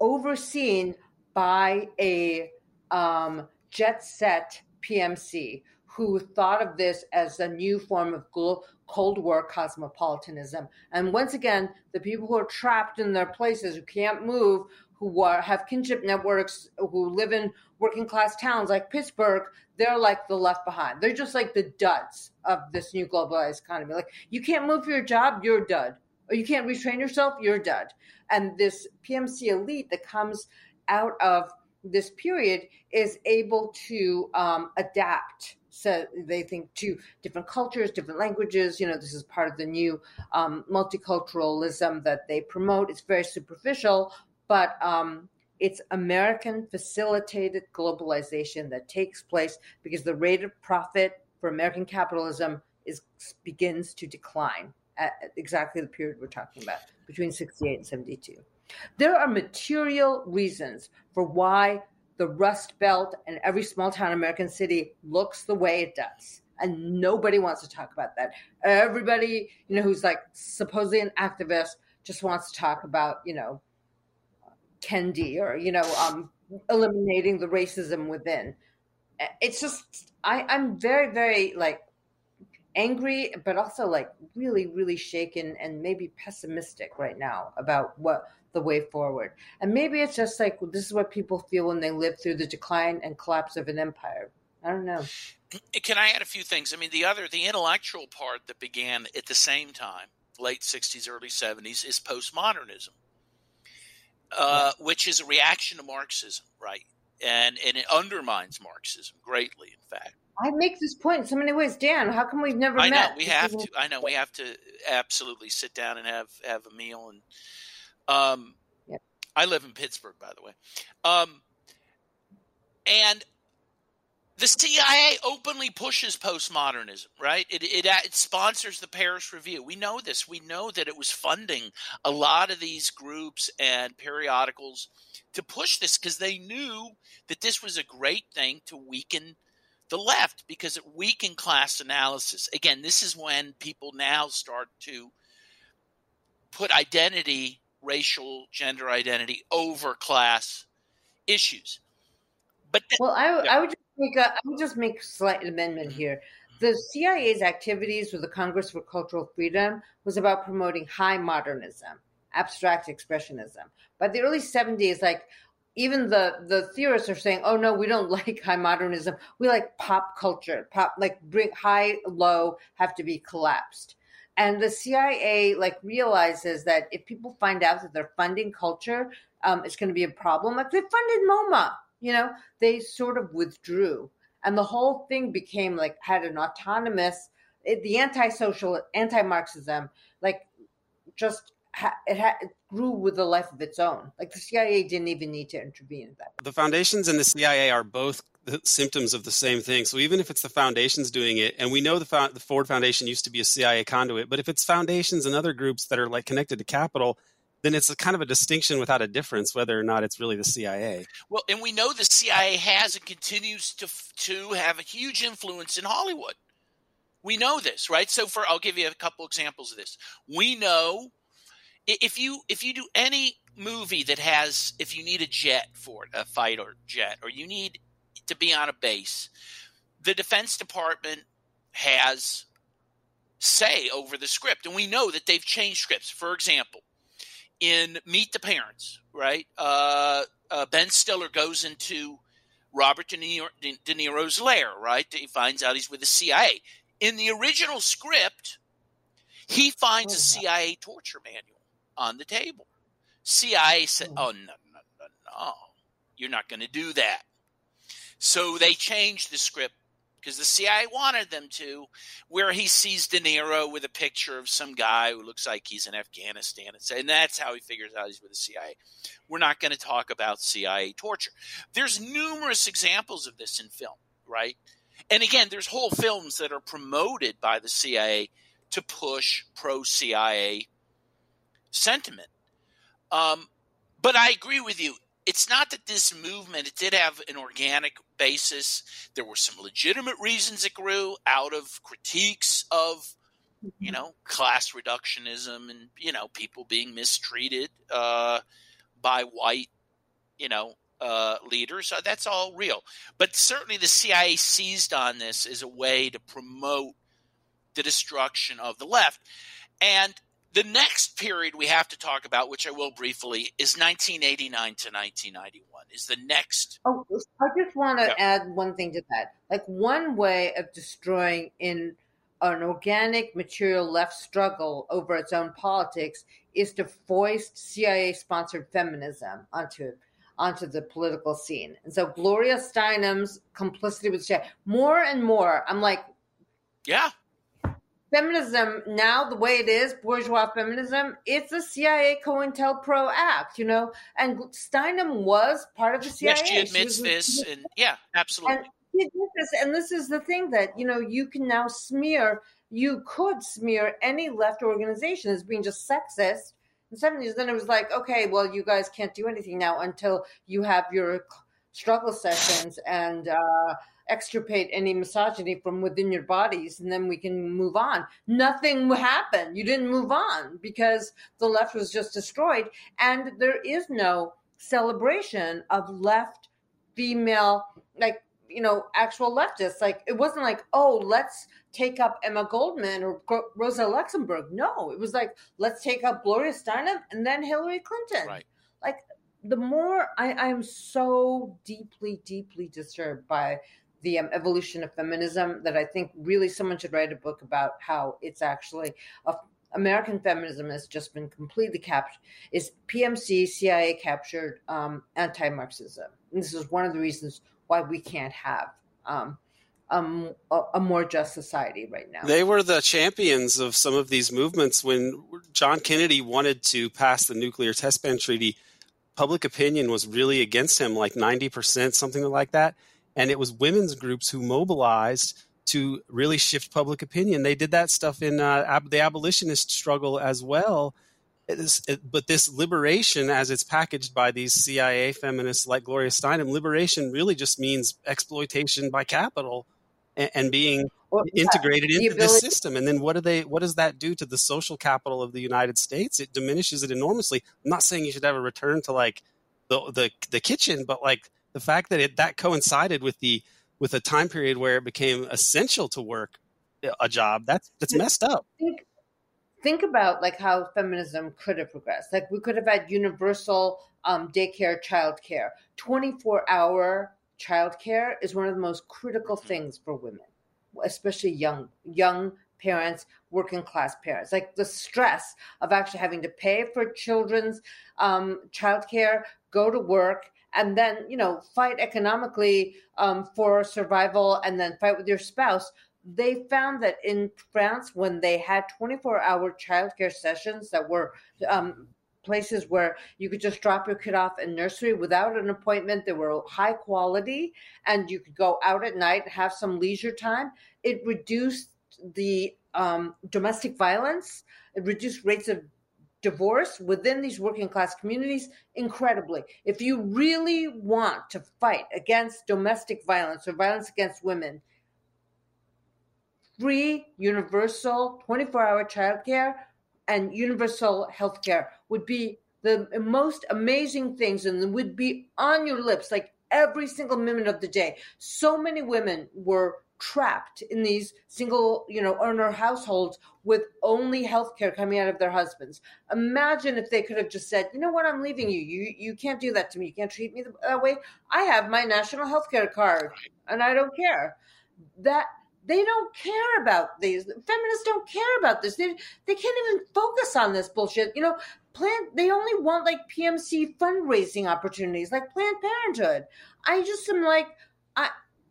overseen by a um, jet set PMC who thought of this as a new form of Cold War cosmopolitanism. And once again, the people who are trapped in their places, who can't move, who are, have kinship networks, who live in working class towns like Pittsburgh, they're like the left behind. They're just like the duds of this new globalized economy. Like you can't move for your job, you're a dud. Or you can't retrain yourself, you're a dud. And this PMC elite that comes out of this period is able to um, adapt so they think to different cultures, different languages. You know, this is part of the new um, multiculturalism that they promote. It's very superficial, but um, it's American facilitated globalization that takes place because the rate of profit for American capitalism is begins to decline at exactly the period we're talking about between 68 and 72. There are material reasons for why the Rust Belt and every small town American city looks the way it does. And nobody wants to talk about that. Everybody, you know, who's like supposedly an activist just wants to talk about, you know, Kendi or, you know, um, eliminating the racism within. It's just, I, I'm very, very like angry, but also like really, really shaken and maybe pessimistic right now about what the way forward. And maybe it's just like this is what people feel when they live through the decline and collapse of an empire. I don't know. Can I add a few things? I mean, the other, the intellectual part that began at the same time, late 60s, early 70s, is postmodernism, uh, yeah. which is a reaction to Marxism, right? And, and it undermines Marxism greatly, in fact. I make this point in so many ways, Dan. How come we've never I met? Know, we have to. I know we have to absolutely sit down and have have a meal and um, yep. I live in Pittsburgh, by the way. Um, and the CIA openly pushes postmodernism, right? It, it, it sponsors the Paris Review. We know this. We know that it was funding a lot of these groups and periodicals to push this because they knew that this was a great thing to weaken the left because it weakened class analysis. Again, this is when people now start to put identity racial gender identity over class issues. But then, well, I, yeah. I would just make a I would just make a slight amendment mm-hmm. here. The CIA's activities with the Congress for Cultural Freedom was about promoting high modernism, abstract expressionism. By the early 70s, like even the the theorists are saying, "Oh no, we don't [laughs] like high modernism. We like pop culture. Pop like bring high low have to be collapsed." And the CIA like realizes that if people find out that they're funding culture, um, it's going to be a problem. Like they funded MoMA, you know, they sort of withdrew, and the whole thing became like had an autonomous, it, the anti-social, anti-Marxism, like just ha- it, ha- it grew with a life of its own. Like the CIA didn't even need to intervene in that. The foundations and the CIA are both the symptoms of the same thing. So even if it's the foundations doing it, and we know the, the Ford Foundation used to be a CIA conduit, but if it's foundations and other groups that are like connected to capital, then it's a kind of a distinction without a difference whether or not it's really the CIA. Well, and we know the CIA has and continues to to have a huge influence in Hollywood. We know this, right? So for I'll give you a couple examples of this. We know if you if you do any movie that has if you need a jet for it, a fighter jet, or you need to be on a base. The Defense Department has say over the script, and we know that they've changed scripts. For example, in Meet the Parents, right? Uh, uh, ben Stiller goes into Robert De, Niro, De Niro's lair, right? He finds out he's with the CIA. In the original script, he finds a oh, CIA torture manual on the table. CIA said, "Oh no, no, no, no, you're not going to do that." So they changed the script because the CIA wanted them to, where he sees De Niro with a picture of some guy who looks like he's in Afghanistan, and that's how he figures out he's with the CIA. We're not going to talk about CIA torture. There's numerous examples of this in film, right? And again, there's whole films that are promoted by the CIA to push pro CIA sentiment. Um, but I agree with you it's not that this movement it did have an organic basis. There were some legitimate reasons it grew out of critiques of you mm-hmm. know class reductionism and you know people being mistreated uh, by white you know uh, leaders. Uh, that's all real. But certainly the cia seized on this as a way to promote the destruction of the left. And the next period we have to talk about, which I will briefly, is 1989 to 1991. Is the next. Oh, I just want to yeah. add one thing to that. Like one way of destroying in an organic material left struggle over its own politics is to foist CIA-sponsored feminism onto onto the political scene. And so Gloria Steinem's complicity with CIA, more and more, I'm like, yeah, feminism now the way it is bourgeois feminism it's a cia cointelpro act you know? And steinem was part of the cia yes she admits she was, this and yeah absolutely. And, this, and this is the thing that you know you can now smear you could smear any left organization as being just sexist in the 70s then it was like okay well you guys can't do anything now until you have your struggle sessions and uh extirpate any misogyny from within your bodies and then we can move on. Nothing happened. You didn't move on because the left was just destroyed. And there is no celebration of left female, like, you know, actual leftists. Like, it wasn't like, oh, let's take up Emma Goldman or Rosa Luxemburg. No, it was like, let's take up Gloria Steinem and then Hillary Clinton. Right. Like, the more I, I am so deeply, deeply disturbed by the um, evolution of feminism that I think really someone should write a book about how it's actually a, American feminism has just been completely captured. Is PMC CIA captured um, anti-Marxism? And this is one of the reasons why we can't have um, um, a, a, more just society right now. They were the champions of some of these movements when John Kennedy wanted to pass the nuclear test ban treaty. Public opinion was really against him, like ninety percent, something like that and it was women's groups who mobilized to really shift public opinion. They did that stuff in uh, ab- the abolitionist struggle as well. It, but this liberation, as it's packaged by these CIA feminists like Gloria Steinem, liberation really just means exploitation by capital and, and being well, integrated into ability- this system. And then what do they? What does that do to the social capital of the United States? It diminishes it enormously. I'm not saying you should ever return to like the the, the kitchen, but like the fact that it that coincided with the with a time period where it became essential to work a job that's that's messed up. think, think about like how feminism could have progressed. Like we could have had universal um, daycare childcare. 24 hour childcare is one of the most critical things for women especially young young parents working class parents. Like the stress of actually having to pay for children's um, childcare go to work and then you know fight economically um, for survival and then fight with your spouse. They found that in france when they had 24 hour childcare sessions that were um, places where you could just drop your kid off in nursery without an appointment they were high quality and you could go out at night have some leisure time it reduced the um, domestic violence it reduced rates of divorce within these working class communities incredibly. If you really want to fight against domestic violence or violence against women, free, universal, 24 hour childcare and universal health care would be the most amazing things and would be on your lips like every single minute of the day. So many women were trapped in these single, you know, earner households with only health care coming out of their husbands. Imagine if they could have just said, you know what, I'm leaving you. You you can't do that to me. You can't treat me that way. I have my national health care card and I don't care. That they don't care about these feminists don't care about this they they can't even focus on this bullshit you know plan they only want like pmc fundraising opportunities like planned parenthood i just am like i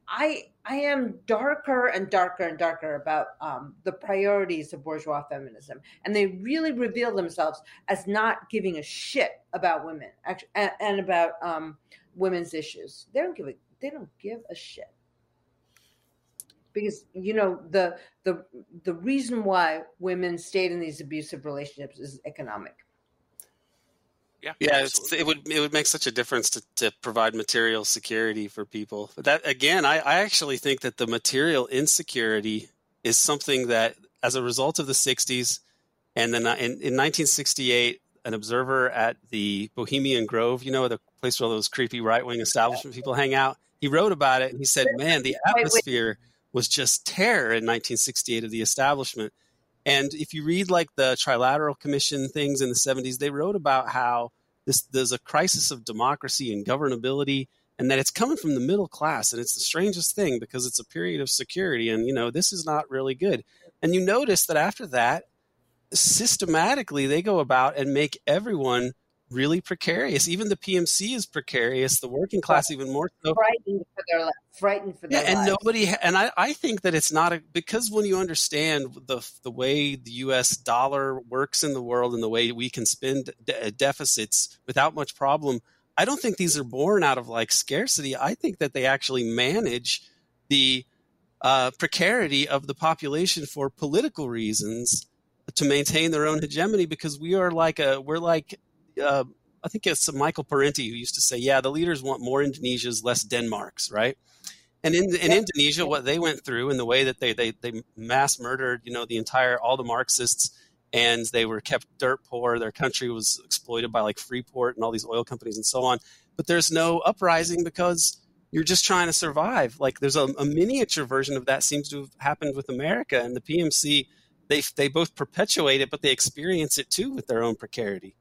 i i am darker and darker and darker about um, the priorities of bourgeois feminism and they really reveal themselves as not giving a shit about women and, and about um, women's issues they don't give a they don't give a shit because you know the the the reason why women stayed in these abusive relationships is economic. Yeah, Yeah, it's, it would it would make such a difference to, to provide material security for people. But that again, I, I actually think that the material insecurity is something that, as a result of the '60s, and then in, in 1968, an observer at the Bohemian Grove, you know, the place where all those creepy right wing establishment people hang out, he wrote about it and he said, "Man, the atmosphere." was just terror in 1968 of the establishment. And if you read like the Trilateral Commission things in the 70s, they wrote about how this there's a crisis of democracy and governability, and that it's coming from the middle class. And it's the strangest thing because it's a period of security, and you know this is not really good. And you notice that after that, systematically they go about and make everyone really precarious. Even the PMC is precarious. The working class even more so. Frightened for their frightened for their Yeah, and lives. nobody, and I, I think that it's not a because when you understand the the way the U.S. dollar works in the world and the way we can spend de- deficits without much problem, I don't think these are born out of like scarcity. I think that they actually manage the uh, precarity of the population for political reasons to maintain their own hegemony because we are like a we're like uh, I think it's Michael Parenti who used to say, "Yeah, the leaders want more Indonesias, less Denmarks," right? And in, in Indonesia, what they went through and the way that they, they they mass murdered, you know, the entire all the Marxists, and they were kept dirt poor. Their country was exploited by like Freeport and all these oil companies and so on. But there's no uprising because you're just trying to survive. Like there's a, a miniature version of that seems to have happened with America and the PMC. They they both perpetuate it, but they experience it too with their own precarity.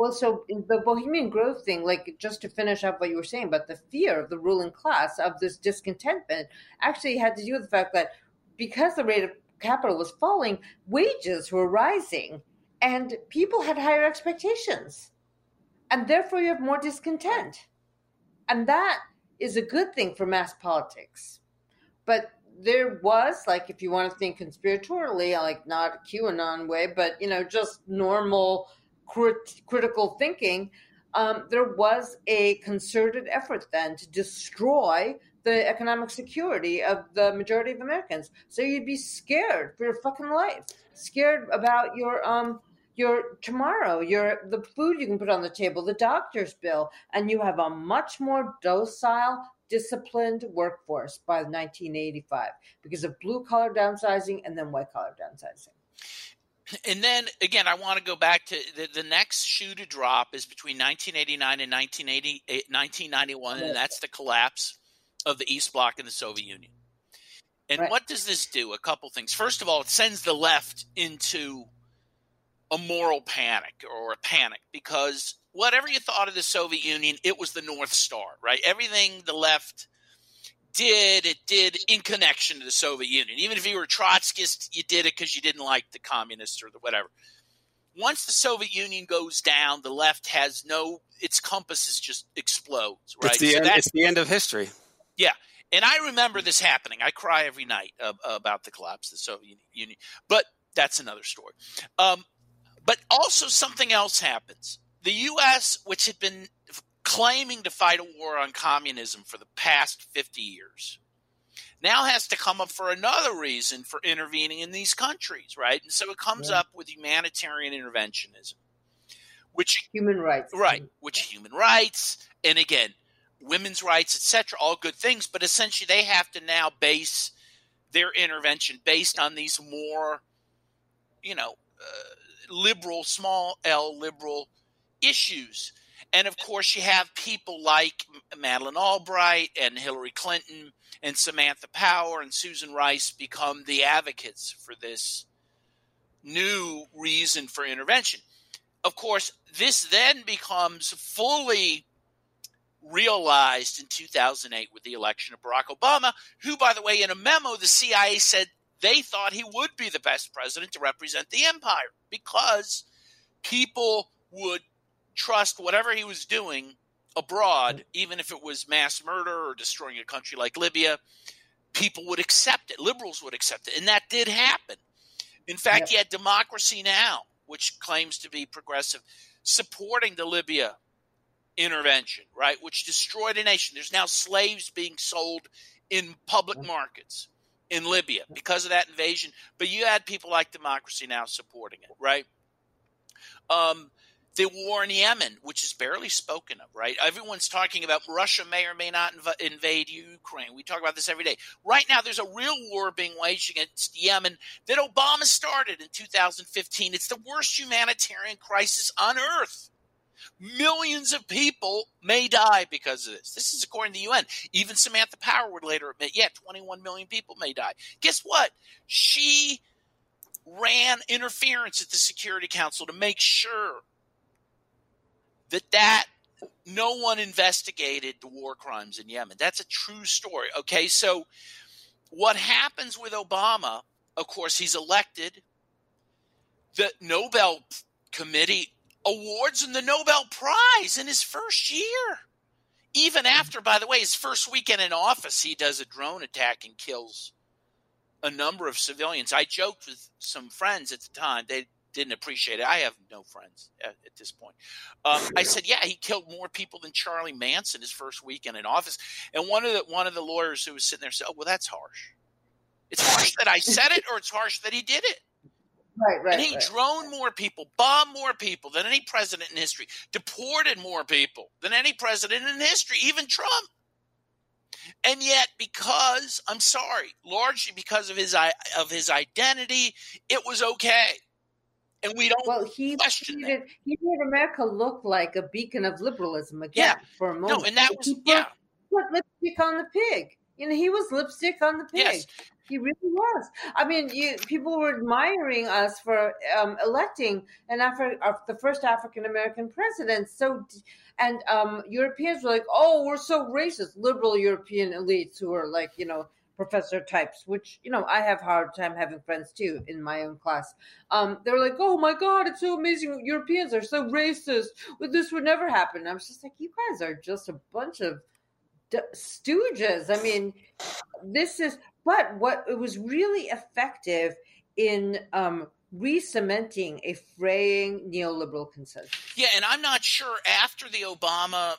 Well, so the Bohemian Grove thing, like just to finish up what you were saying about the fear of the ruling class of this discontentment, actually had to do with the fact that because the rate of capital was falling, wages were rising, and people had higher expectations, and therefore you have more discontent, and that is a good thing for mass politics. But there was like, if you want to think conspiratorially, like not QAnon way, but you know, just normal crit- critical thinking, um, there was a concerted effort then to destroy the economic security of the majority of Americans. So you'd be scared for your fucking life, scared about your um your tomorrow, your the food you can put on the table, the doctor's bill, and you have a much more docile, disciplined workforce by 1985 because of blue collar downsizing and then white collar downsizing. And then again, I want to go back to the, the next shoe to drop is between 1989 and 1980, 1991, and that's the collapse of the East Bloc and the Soviet Union. And Right. what does this do? A couple things. First of all, it sends the left into a moral panic or a panic because whatever you thought of the Soviet Union, it was the North Star, right? Everything the left did, it did in connection to the Soviet Union. Even if you were Trotskyist, you did it because you didn't like the communists or the whatever. Once the Soviet Union goes down, the left has no its compasses just explodes, right? It's the So end, it's the end of history. Yeah, and I remember this happening. I cry every night uh, about the collapse of the Soviet Union, but that's another story. Um, but also something else happens. The U.S., which had been claiming to fight a war on communism for the past 50 years, now has to come up for another reason for intervening in these countries, right? And so it comes Yeah. up with humanitarian interventionism, which Human rights. right which human rights and again women's rights etc all good things but essentially they have to now base their intervention based on these more you know uh, liberal small l liberal issues and of course you have people like Madeleine Albright and Hillary Clinton and Samantha Power and Susan Rice become the advocates for this new reason for intervention. Of course, this then becomes fully realized in 2008 with the election of Barack Obama, who, by the way, in a memo, the CIA said they thought he would be the best president to represent the empire because people would trust whatever he was doing abroad, even if it was mass murder or destroying a country like Libya. People would accept it. Liberals would accept it. And that did happen. In fact, you had Democracy Now! which claims to be progressive, supporting the Libya intervention, right, which destroyed a nation. There's now slaves being sold in public markets in Libya because of that invasion. But you had people like Democracy Now! supporting it, right? Um, the war in Yemen, which is barely spoken of, right? Everyone's talking about Russia may or may not inv- invade Ukraine. We talk about this every day. Right now, there's a real war being waged against Yemen that Obama started in 2015. It's the worst humanitarian crisis on earth. Millions of people may die because of this. This is according to the UN. Even Samantha Power would later admit, yeah, 21 million people may die. Guess what? She ran interference at the Security Council to make sure that that no one investigated the war crimes in Yemen. That's a true story. Okay, so what happens with Obama? Of course, he's elected. The Nobel Committee awards him the Nobel Prize in his first year. Even after, by the way, his first weekend in office, he does a drone attack and kills a number of civilians. I joked with some friends at the time. They didn't appreciate it. I have no friends at, at this point. Um, I said, "Yeah, he killed more people than Charlie Manson his first weekend in office." And one of the one of the lawyers who was sitting there said, "Oh, well, that's harsh. It's harsh that I said it, or it's harsh that he did it." Right, right. And he right. droned more people, bombed more people than any president in history, deported more people than any president in history, even Trump. And yet, because I'm sorry, largely because of his of his identity, it was okay and we don't well, he question he made, he made America look like a beacon of liberalism again Yeah. for a moment. No, and that was he put, yeah, put lipstick on the pig. You know, he was lipstick on the pig. yes, He really was. I mean, you, people were admiring us for um, electing an Afri- uh, the first African American president. So, and um, Europeans were like, "Oh, we're so racist." Liberal European elites who are like, you know, professor types, which you know, I have hard time having friends too in my own class. Um, they were like, "Oh my God, it's so amazing! Europeans are so racist. This would never happen." I was just like, "You guys are just a bunch of." stooges. I mean, this is, but what it was really effective in um, re-cementing a fraying neoliberal consensus. yeah, and I'm not sure after the Obama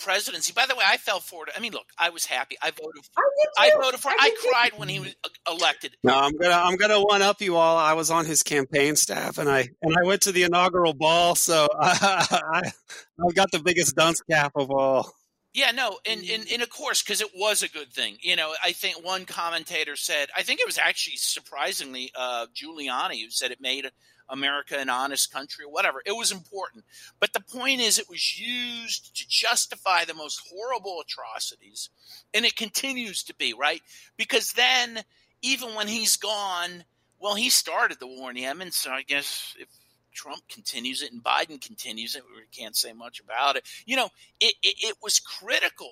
presidency. By the way, I fell for it. I mean, look, I was happy. I voted. For, I I voted for. I I did too. cried when he was uh, elected. No, I'm gonna I'm gonna one up you all. I was on his campaign staff, and I and I went to the inaugural ball, so [laughs] I I, I got the biggest dunce cap of all. Yeah, no, and and, and of course, because it was a good thing. You know, I think one commentator said, I think it was actually surprisingly uh, Giuliani who said it made America an honest country or whatever. It was important, but the point is, it was used to justify the most horrible atrocities, and it continues to be right because then, even when he's gone, well, he started the war in Yemen, so I guess if Trump continues it and Biden continues it. We can't say much about it. You know, it, it, it was critical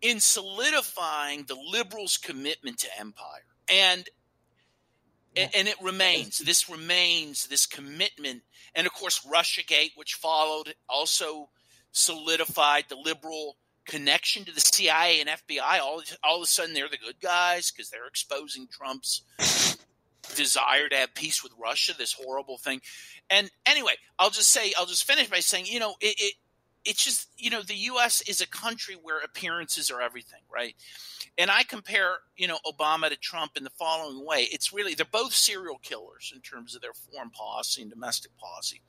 in solidifying the liberals' commitment to empire. And and it remains. This remains this commitment, and of course, RussiaGate, which followed, also solidified the liberal connection to the CIA and FBI. All all of a sudden, they're the good guys because they're exposing Trump's desire to have peace with Russia, this horrible thing. And anyway, I'll just say, I'll just finish by saying, you know, it, it it's just, you know, the U.S. is a country where appearances are everything, right? And I compare, you know, Obama to Trump in the following way. It's really, they're both serial killers in terms of their foreign policy and domestic policy.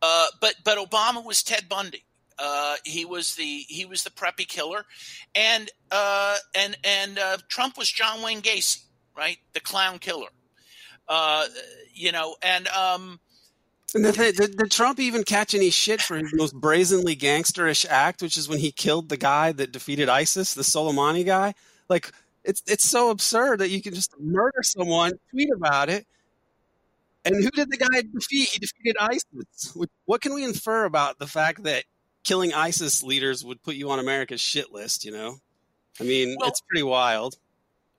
Uh, but, but Obama was Ted Bundy. Uh, he was the he was the preppy killer, and uh, and and uh, Trump was John Wayne Gacy, right, the clown killer. Uh, you know, and um, thing, did, did Trump even catch any shit for his most brazenly gangsterish act, which is when he killed the guy that defeated ISIS, the Soleimani guy? Like, it's it's so absurd that you can just murder someone, tweet about it, and who did the guy defeat? He defeated ISIS. What- What can we infer about the fact that killing ISIS leaders would put you on America's shit list. You know, I mean, Well- it's pretty wild.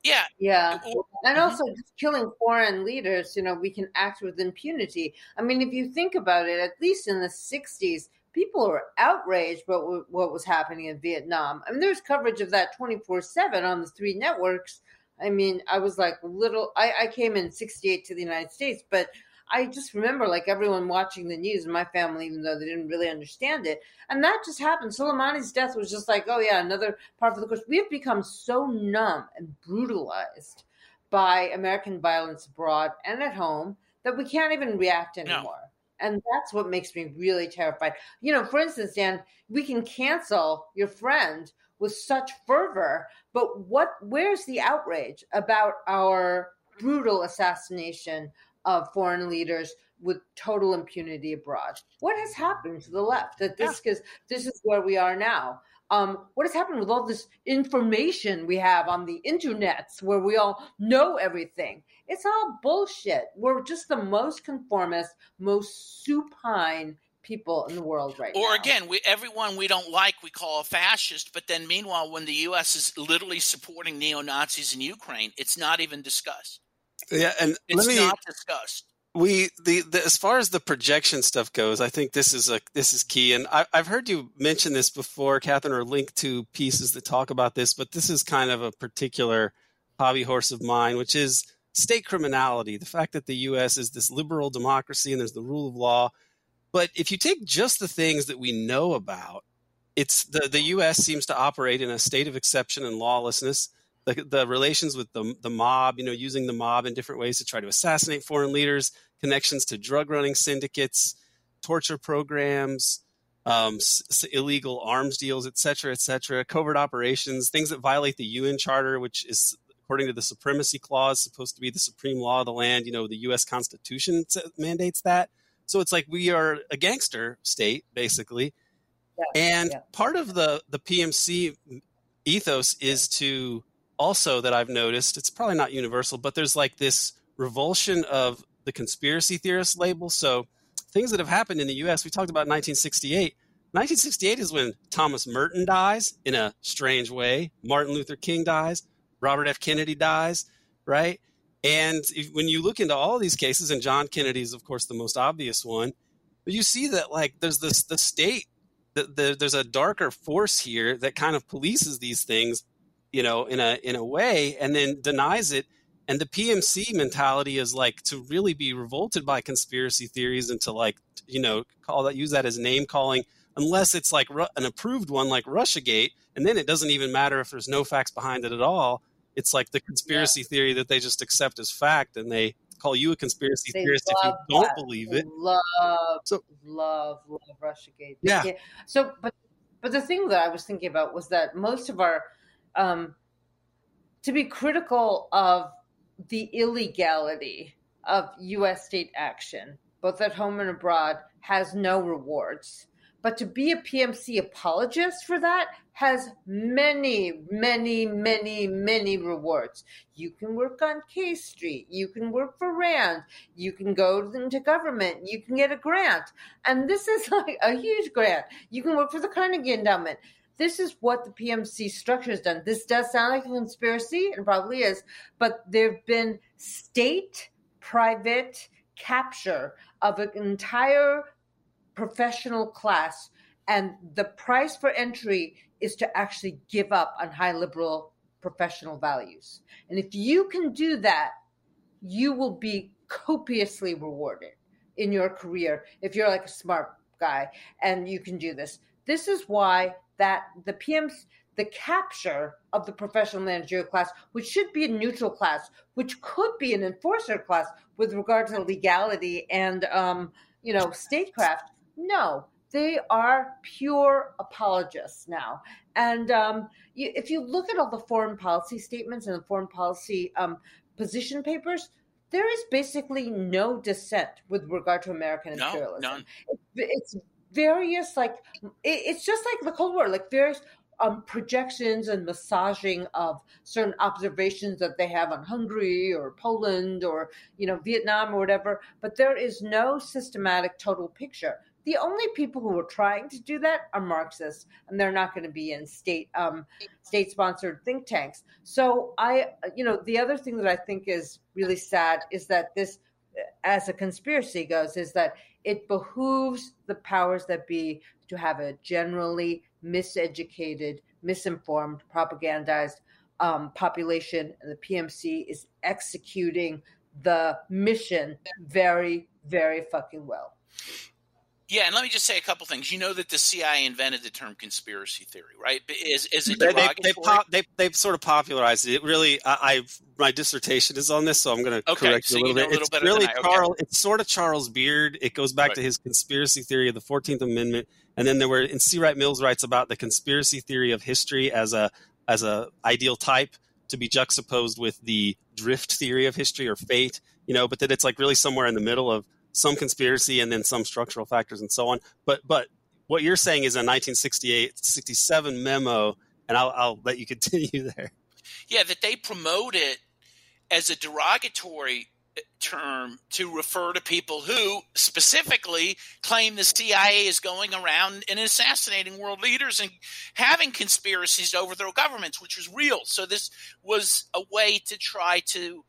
Yeah, Yeah. And Mhm. also, just killing foreign leaders, you know, we can act with impunity. I mean, if you think about it, at least in the 60s, people were outraged about what, what was happening in Vietnam. I mean, there's coverage of that 24 7 on the three networks. I mean, I was like little, I, I came in 68 to the United States, but I just remember like everyone watching the news in my family, even though they didn't really understand it. And that just happened. Soleimani's death was just like, oh, yeah, another part of the course. We have become so numb and brutalized by American violence abroad and at home that we can't even react No. anymore. And that's what makes me really terrified. You know, for instance, Dan, we can cancel your friend with such fervor, but what where's the outrage about our brutal assassination of foreign leaders with total impunity abroad? What has happened to the left that this because this is where we are now? Um, what has happened with all this information we have on the internets where we all know everything? It's all bullshit. We're just the most conformist, most supine people in the world right now. Or again, we everyone we don't like we call a fascist, but then meanwhile, when the U.S. is literally supporting neo Nazis in Ukraine, it's not even discussed. Yeah, and It's let me not discussed. we the, the as far as the projection stuff goes, I think this is a this is key, and I, I've heard you mention this before, Catherine, or link to pieces that talk about this, but this is kind of a particular hobby horse of mine, which is state criminality. The fact that the U.S. is this liberal democracy and there's the rule of law, but if you take just the things that we know about, it's the the U.S. seems to operate in a state of exception and lawlessness. The, the relations with the the mob, you know, using the mob in different ways to try to assassinate foreign leaders, connections to drug running syndicates, torture programs, um, s- illegal arms deals, et cetera, et cetera, covert operations, things that violate the UN Charter, which is according to the supremacy clause supposed to be the supreme law of the land. You know, the U.S. Constitution mandates that. So it's like we are a gangster state, basically. Yeah, And yeah. part of the the PMC ethos is to also that I've noticed. It's probably not universal, but there's like this revulsion of the conspiracy theorist label. So things that have happened in the U.S. We talked about 1968. 1968 is when Thomas Merton dies in a strange way. Martin Luther King dies. Robert F. Kennedy dies. Right. And if, when you look into all these cases, and John Kennedy is, of course, the most obvious one, but you see that like there's this the state the, the, there's a darker force here that kind of polices these things, you know, in a in a way, and then denies it. And the PMC mentality is like to really be revolted by conspiracy theories and to like you know call that use that as name calling, unless it's like an approved one like RussiaGate, and then it doesn't even matter if there's no facts behind it at all. It's like the conspiracy theory that they just accept as fact, and they call you a conspiracy They theorist if you don't that. believe it. Love, So- love, love RussiaGate. Yeah. So, but but the thing that I was thinking about was that most of our, um, to be critical of the illegality of U.S. state action, both at home and abroad, has no rewards. But to be a PMC apologist for that has many, many, many, many rewards. You can work on K Street. You can work for RAND. You can go into government. You can get a grant. And this is [laughs] like a huge grant. You can work for the Carnegie Endowment. This is what the PMC structure has done. This does sound like a conspiracy, and probably is, but there have been state private capture of an entire professional class, and the price for entry is to actually give up on high liberal professional values. And if you can do that, you will be copiously rewarded in your career if you're like a smart guy and you can do this. This is why that the PMs the capture of the professional managerial class, which should be a neutral class, which could be an enforcer class with regard to legality and um, you know statecraft. No, they are pure apologists now. And um, you, if you look at all the foreign policy statements and the foreign policy um, position papers, there is basically no dissent with regard to American No, imperialism. none. It's various like it, it's just like the Cold War, like various um, projections and massaging of certain observations that they have on Hungary or Poland or you know Vietnam or whatever. But there is no systematic total picture. the only people who are trying to do that are Marxists, and they're not going to be in state um, state sponsored think tanks. So I, you know, the other thing that I think is really sad is that this, as a conspiracy goes, is that it behooves the powers that be to have a generally miseducated, misinformed, propagandized um, population, and the PMC is executing the mission very, very fucking well. Yeah, and let me just say a couple things. You know that the CIA invented the term conspiracy theory, right? Mm-hmm. Is is it They, they, derogatory? they, pop, they, they've sort of popularized it. It really, I, I've my dissertation is on this, so I'm going to Okay, correct so you a little know a bit. little it's really I- okay. It's sort of Charles Beard. It goes back Right. to his conspiracy theory of the Fourteenth Amendment, and then there were and C. Wright Mills writes about the conspiracy theory of history as a as a ideal type to be juxtaposed with the drift theory of history or fate. You know, but that it's like really somewhere in the middle of some conspiracy and then some structural factors and so on. But but what you're saying is a 1968 67 memo, and I'll, I'll let you [laughs] continue there. Yeah, that they promote it as a derogatory uh, term to refer to people who specifically claim the CIA is going around and assassinating world leaders and having conspiracies to overthrow governments, which was real. So this was a way to try to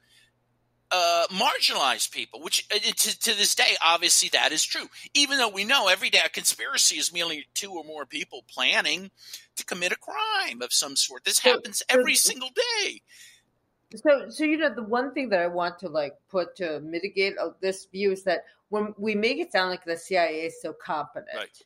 uh, marginalize people, which uh, to, to this day, obviously, that is true. Even though we know every day a conspiracy is merely two or more people planning to commit a crime of some sort. This So- happens so- every single day. So, so you know, the one thing that I want to like put to mitigate uh, this view is that when we make it sound like the CIA is so competent, Right.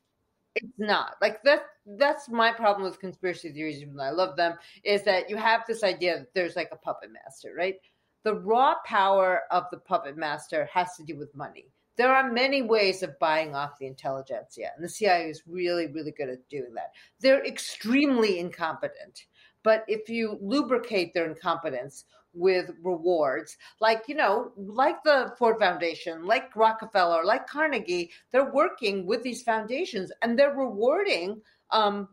it's not. Like that. That's my problem with conspiracy theories. Even though I love them, is that you have this idea that there's like a puppet master, right? The raw power of the puppet master has to do with money. There are many ways of buying off the intelligentsia, and the CIA is really, really good at doing that. They're extremely incompetent, but if you lubricate their incompetence with rewards, like you know, like the Ford Foundation, like Rockefeller, like Carnegie, they're working with these foundations and they're rewarding, um,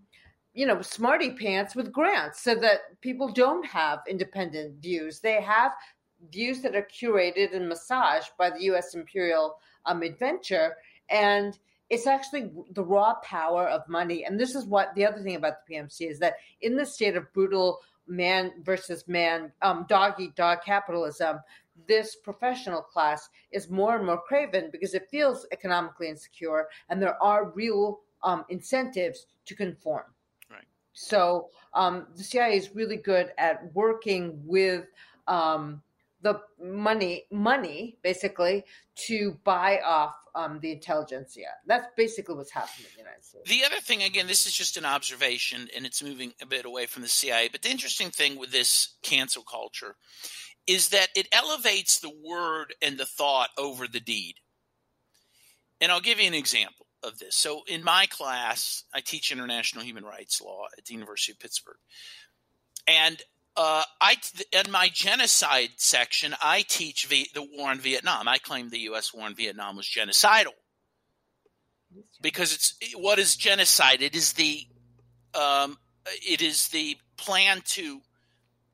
you know, smarty pants with grants so that people don't have independent views. They have views that are curated and massaged by the U.S. imperial um, adventure, and it's actually the raw power of money. And this is what the other thing about the PMC is that in the state of brutal man versus man, um, dog eat dog capitalism, this professional class is more and more craven because it feels economically insecure, and there are real um, incentives to conform. Right. So um, the CIA is really good at working with um, the money, money basically, to buy off um, the intelligentsia. That's basically what's happening in the United States. The other thing, again, this is just an observation and it's moving a bit away from the CIA. But the interesting thing with this cancel culture is that it elevates the word and the thought over the deed. And I'll give you an example of this. So, in my class, I teach international human rights law at the University of Pittsburgh. And uh, I, in my genocide section, I teach v- the war in Vietnam. I claim the U.S. war in Vietnam was genocidal because it's what is genocide. It is the um, it is the plan to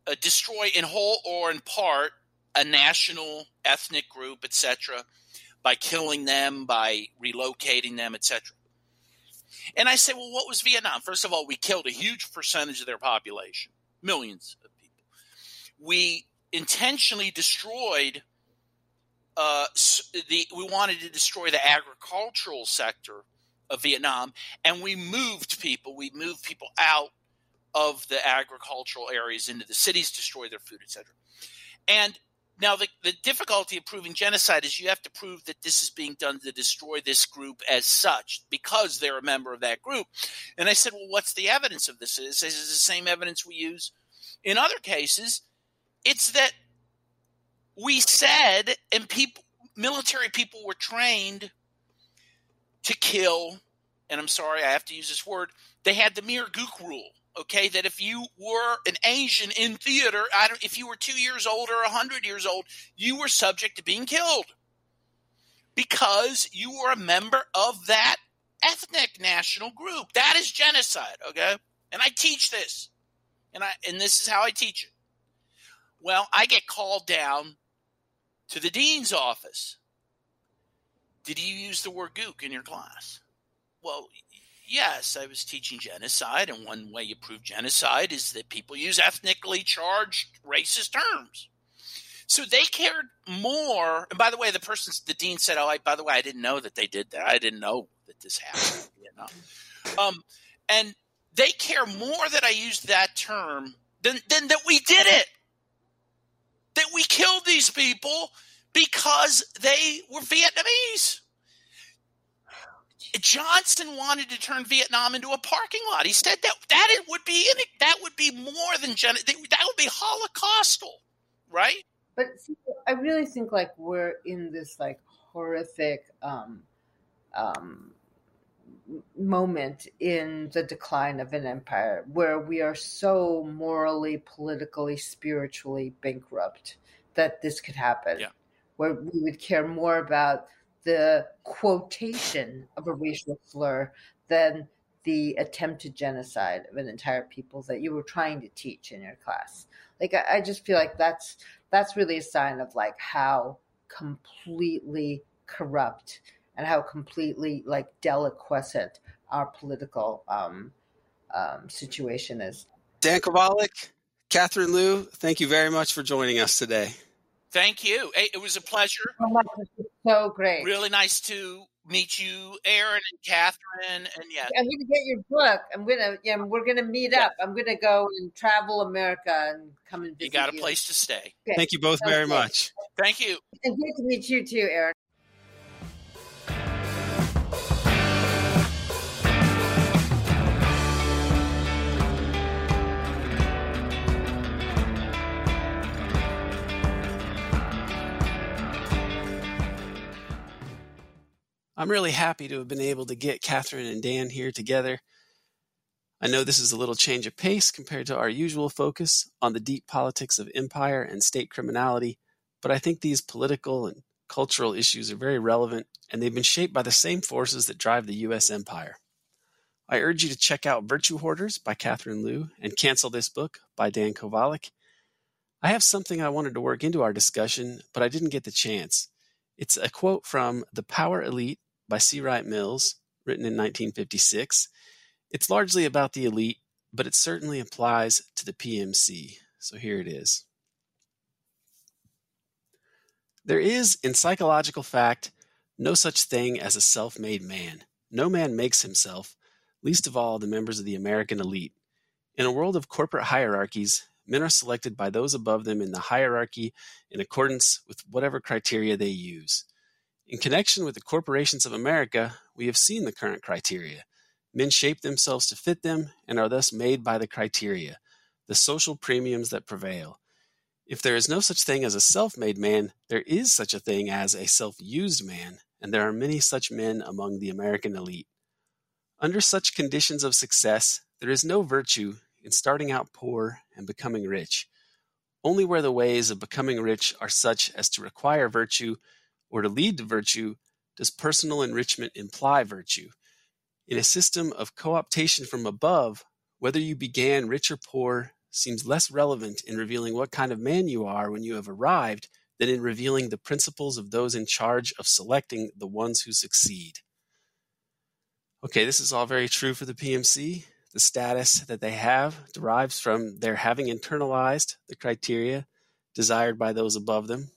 uh, destroy in whole or in part a national ethnic group, etc., by killing them, by relocating them, etc. And I say, well, what was Vietnam? First of all, we killed a huge percentage of their population, millions. We intentionally destroyed uh, the. We wanted to destroy the agricultural sector of Vietnam, and we moved people. We moved people out of the agricultural areas into the cities, destroy their food, etc. And now the, the difficulty of proving genocide is you have to prove that this is being done to destroy this group as such because they're a member of that group. And I said, well, what's the evidence of this? Says it's the same evidence we use in other cases. It's that we said, and people, military people were trained to kill, and I'm sorry, I have to use this word. They had the Mere Gook rule. Okay, that if you were an Asian in theater, I don't, if you were two years old or a hundred years old, you were subject to being killed because you were a member of that ethnic national group. That is genocide. Okay, and I teach this, and I and this is how I teach it. Well, I get called down to the dean's office. Did you use the word gook in your class? well, yes, I was teaching genocide, and one way you prove genocide is that people use ethnically charged racist terms. So they cared more. And by the way, the person, the dean said, "Oh, I, by the way, I didn't know that they did that. I didn't know that this happened." You know, um, and they care more that I used that term than than that we did it. That we killed these people because they were Vietnamese. Johnson wanted to turn Vietnam into a parking lot. He said that that it would be that would be more than gen, that would be holocaustal, right? But see, I really think like we're in this like horrific um, um, moment in the decline of an empire where we are so morally, politically, spiritually bankrupt that this could happen. Yeah. Where we would care more about the quotation of a racial slur than the attempted genocide of an entire people that you were trying to teach in your class. Like I, I just feel like that's that's really a sign of like how completely corrupt and how completely like deliquescent our political um, um, situation is. Dan Kovalik, Catherine Liu, thank you very much for joining us today. Thank you. It was a pleasure. Oh, so great. Really nice to meet you, Aaron and Catherine. And yeah, I'm going to get your book. I'm going to, yeah, we're going to meet up. I'm going to go and travel America and come and visit. You got a place to stay. Okay. Thank you both very much. Thank you. And great to meet you too, Aaron. I'm really happy to have been able to get Catherine and Dan here together. I know this is a little change of pace compared to our usual focus on the deep politics of empire and state criminality, but I think these political and cultural issues are very relevant and they've been shaped by the same forces that drive the U.S. empire. I urge you to check out Virtue Hoarders by Catherine Liu and Cancel This Book by Dan Kovalik. I have something I wanted to work into our discussion, but I didn't get the chance. It's a quote from The Power Elite by C. Wright Mills, written in 1956. It's largely about the elite, but it certainly applies to the PMC. So here it is. There is, in psychological fact, no such thing as a self made man. No man makes himself, least of all the members of the American elite. In a world of corporate hierarchies, men are selected by those above them in the hierarchy in accordance with whatever criteria they use. In connection with the corporations of America, we have seen the current criteria. Men shape themselves to fit them and are thus made by the criteria, the social premiums that prevail. If there is no such thing as a self made man, there is such a thing as a self used man, and there are many such men among the American elite. Under such conditions of success, there is no virtue in starting out poor and becoming rich. Only where the ways of becoming rich are such as to require virtue or to lead to virtue does personal enrichment imply virtue. In a system of co-optation from above, whether you began rich or poor seems less relevant in revealing what kind of man you are when you have arrived than in revealing the principles of those in charge of selecting the ones who succeed. Okay, this is all very true for the PMC. The status that they have derives from their having internalized the criteria desired by those above them.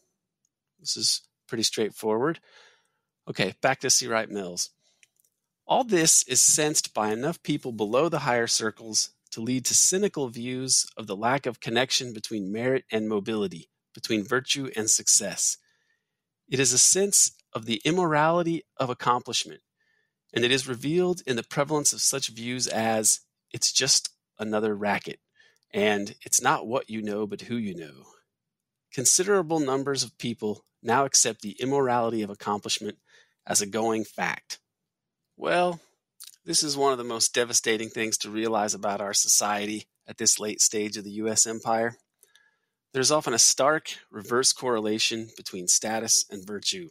This is pretty straightforward. Okay, back to C. Wright Mills. All this is sensed by enough people below the higher circles to lead to cynical views of the lack of connection between merit and mobility, between virtue and success. It is a sense of the immorality of accomplishment, and it is revealed in the prevalence of such views as it's just another racket, and it's not what you know, but who you know. Considerable numbers of people now accept the immorality of accomplishment as a going fact. Well, this is one of the most devastating things to realize about our society at this late stage of the U.S. empire. There's often a stark reverse correlation between status and virtue.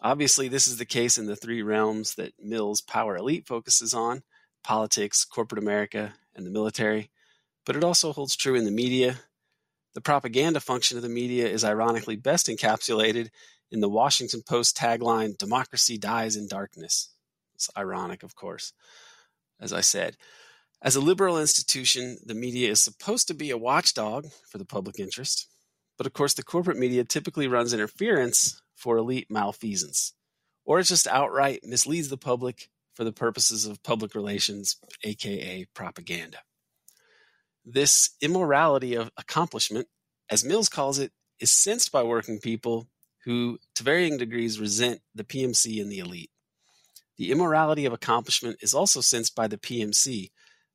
Obviously, this is the case in the three realms that Mill's power elite focuses on politics, corporate America, and the military, but it also holds true in the media, the propaganda function of the media is ironically best encapsulated in the Washington Post tagline Democracy dies in darkness. It's ironic, of course, as I said. As a liberal institution, the media is supposed to be a watchdog for the public interest. But of course, the corporate media typically runs interference for elite malfeasance, or it just outright misleads the public for the purposes of public relations, aka propaganda. This immorality of accomplishment, as Mills calls it, is sensed by working people who, to varying degrees, resent the PMC and the elite. The immorality of accomplishment is also sensed by the PMC.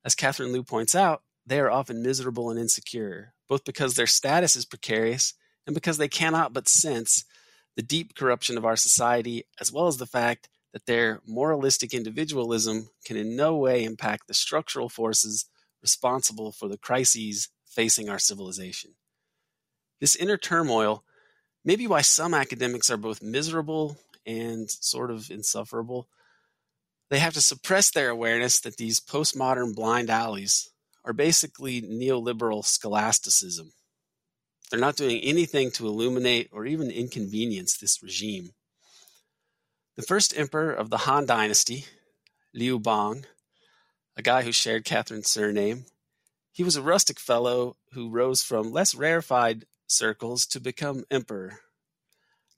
As Catherine Liu points out, they are often miserable and insecure, both because their status is precarious and because they cannot but sense the deep corruption of our society, as well as the fact that their moralistic individualism can in no way impact the structural forces responsible for the crises facing our civilization. This inner turmoil may be why some academics are both miserable and sort of insufferable. They have to suppress their awareness that these postmodern blind alleys are basically neoliberal scholasticism. They're not doing anything to illuminate or even inconvenience this regime. The first emperor of the Han Dynasty, Liu Bang, a guy who shared Catherine's surname, he was a rustic fellow who rose from less rarefied circles to become emperor.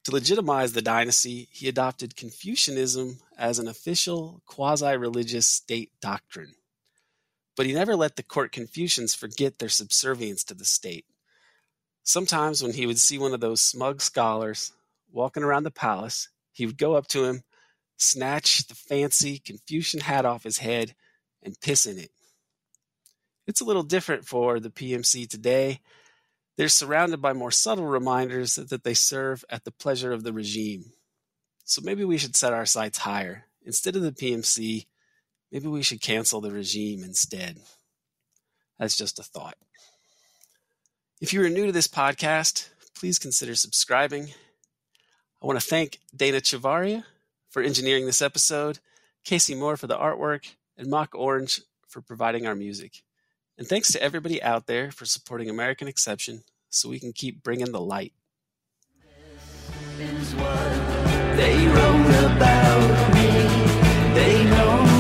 To legitimize the dynasty, he adopted Confucianism as an official quasi religious state doctrine. But he never let the court Confucians forget their subservience to the state. Sometimes, when he would see one of those smug scholars walking around the palace, he would go up to him, snatch the fancy Confucian hat off his head, and piss in it. It's a little different for the PMC today. They're surrounded by more subtle reminders that they serve at the pleasure of the regime. So maybe we should set our sights higher. Instead of the PMC, maybe we should cancel the regime instead. That's just a thought. If you are new to this podcast, please consider subscribing. I want to thank Dana Chavarria for engineering this episode, Casey Moore for the artwork, and Mock Orange for providing our music. And thanks to everybody out there for supporting American Exception so we can keep bringing the light. they wrote about me. They know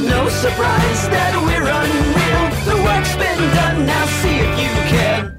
It's no surprise that we're unreal. The work's been done. Now see if you can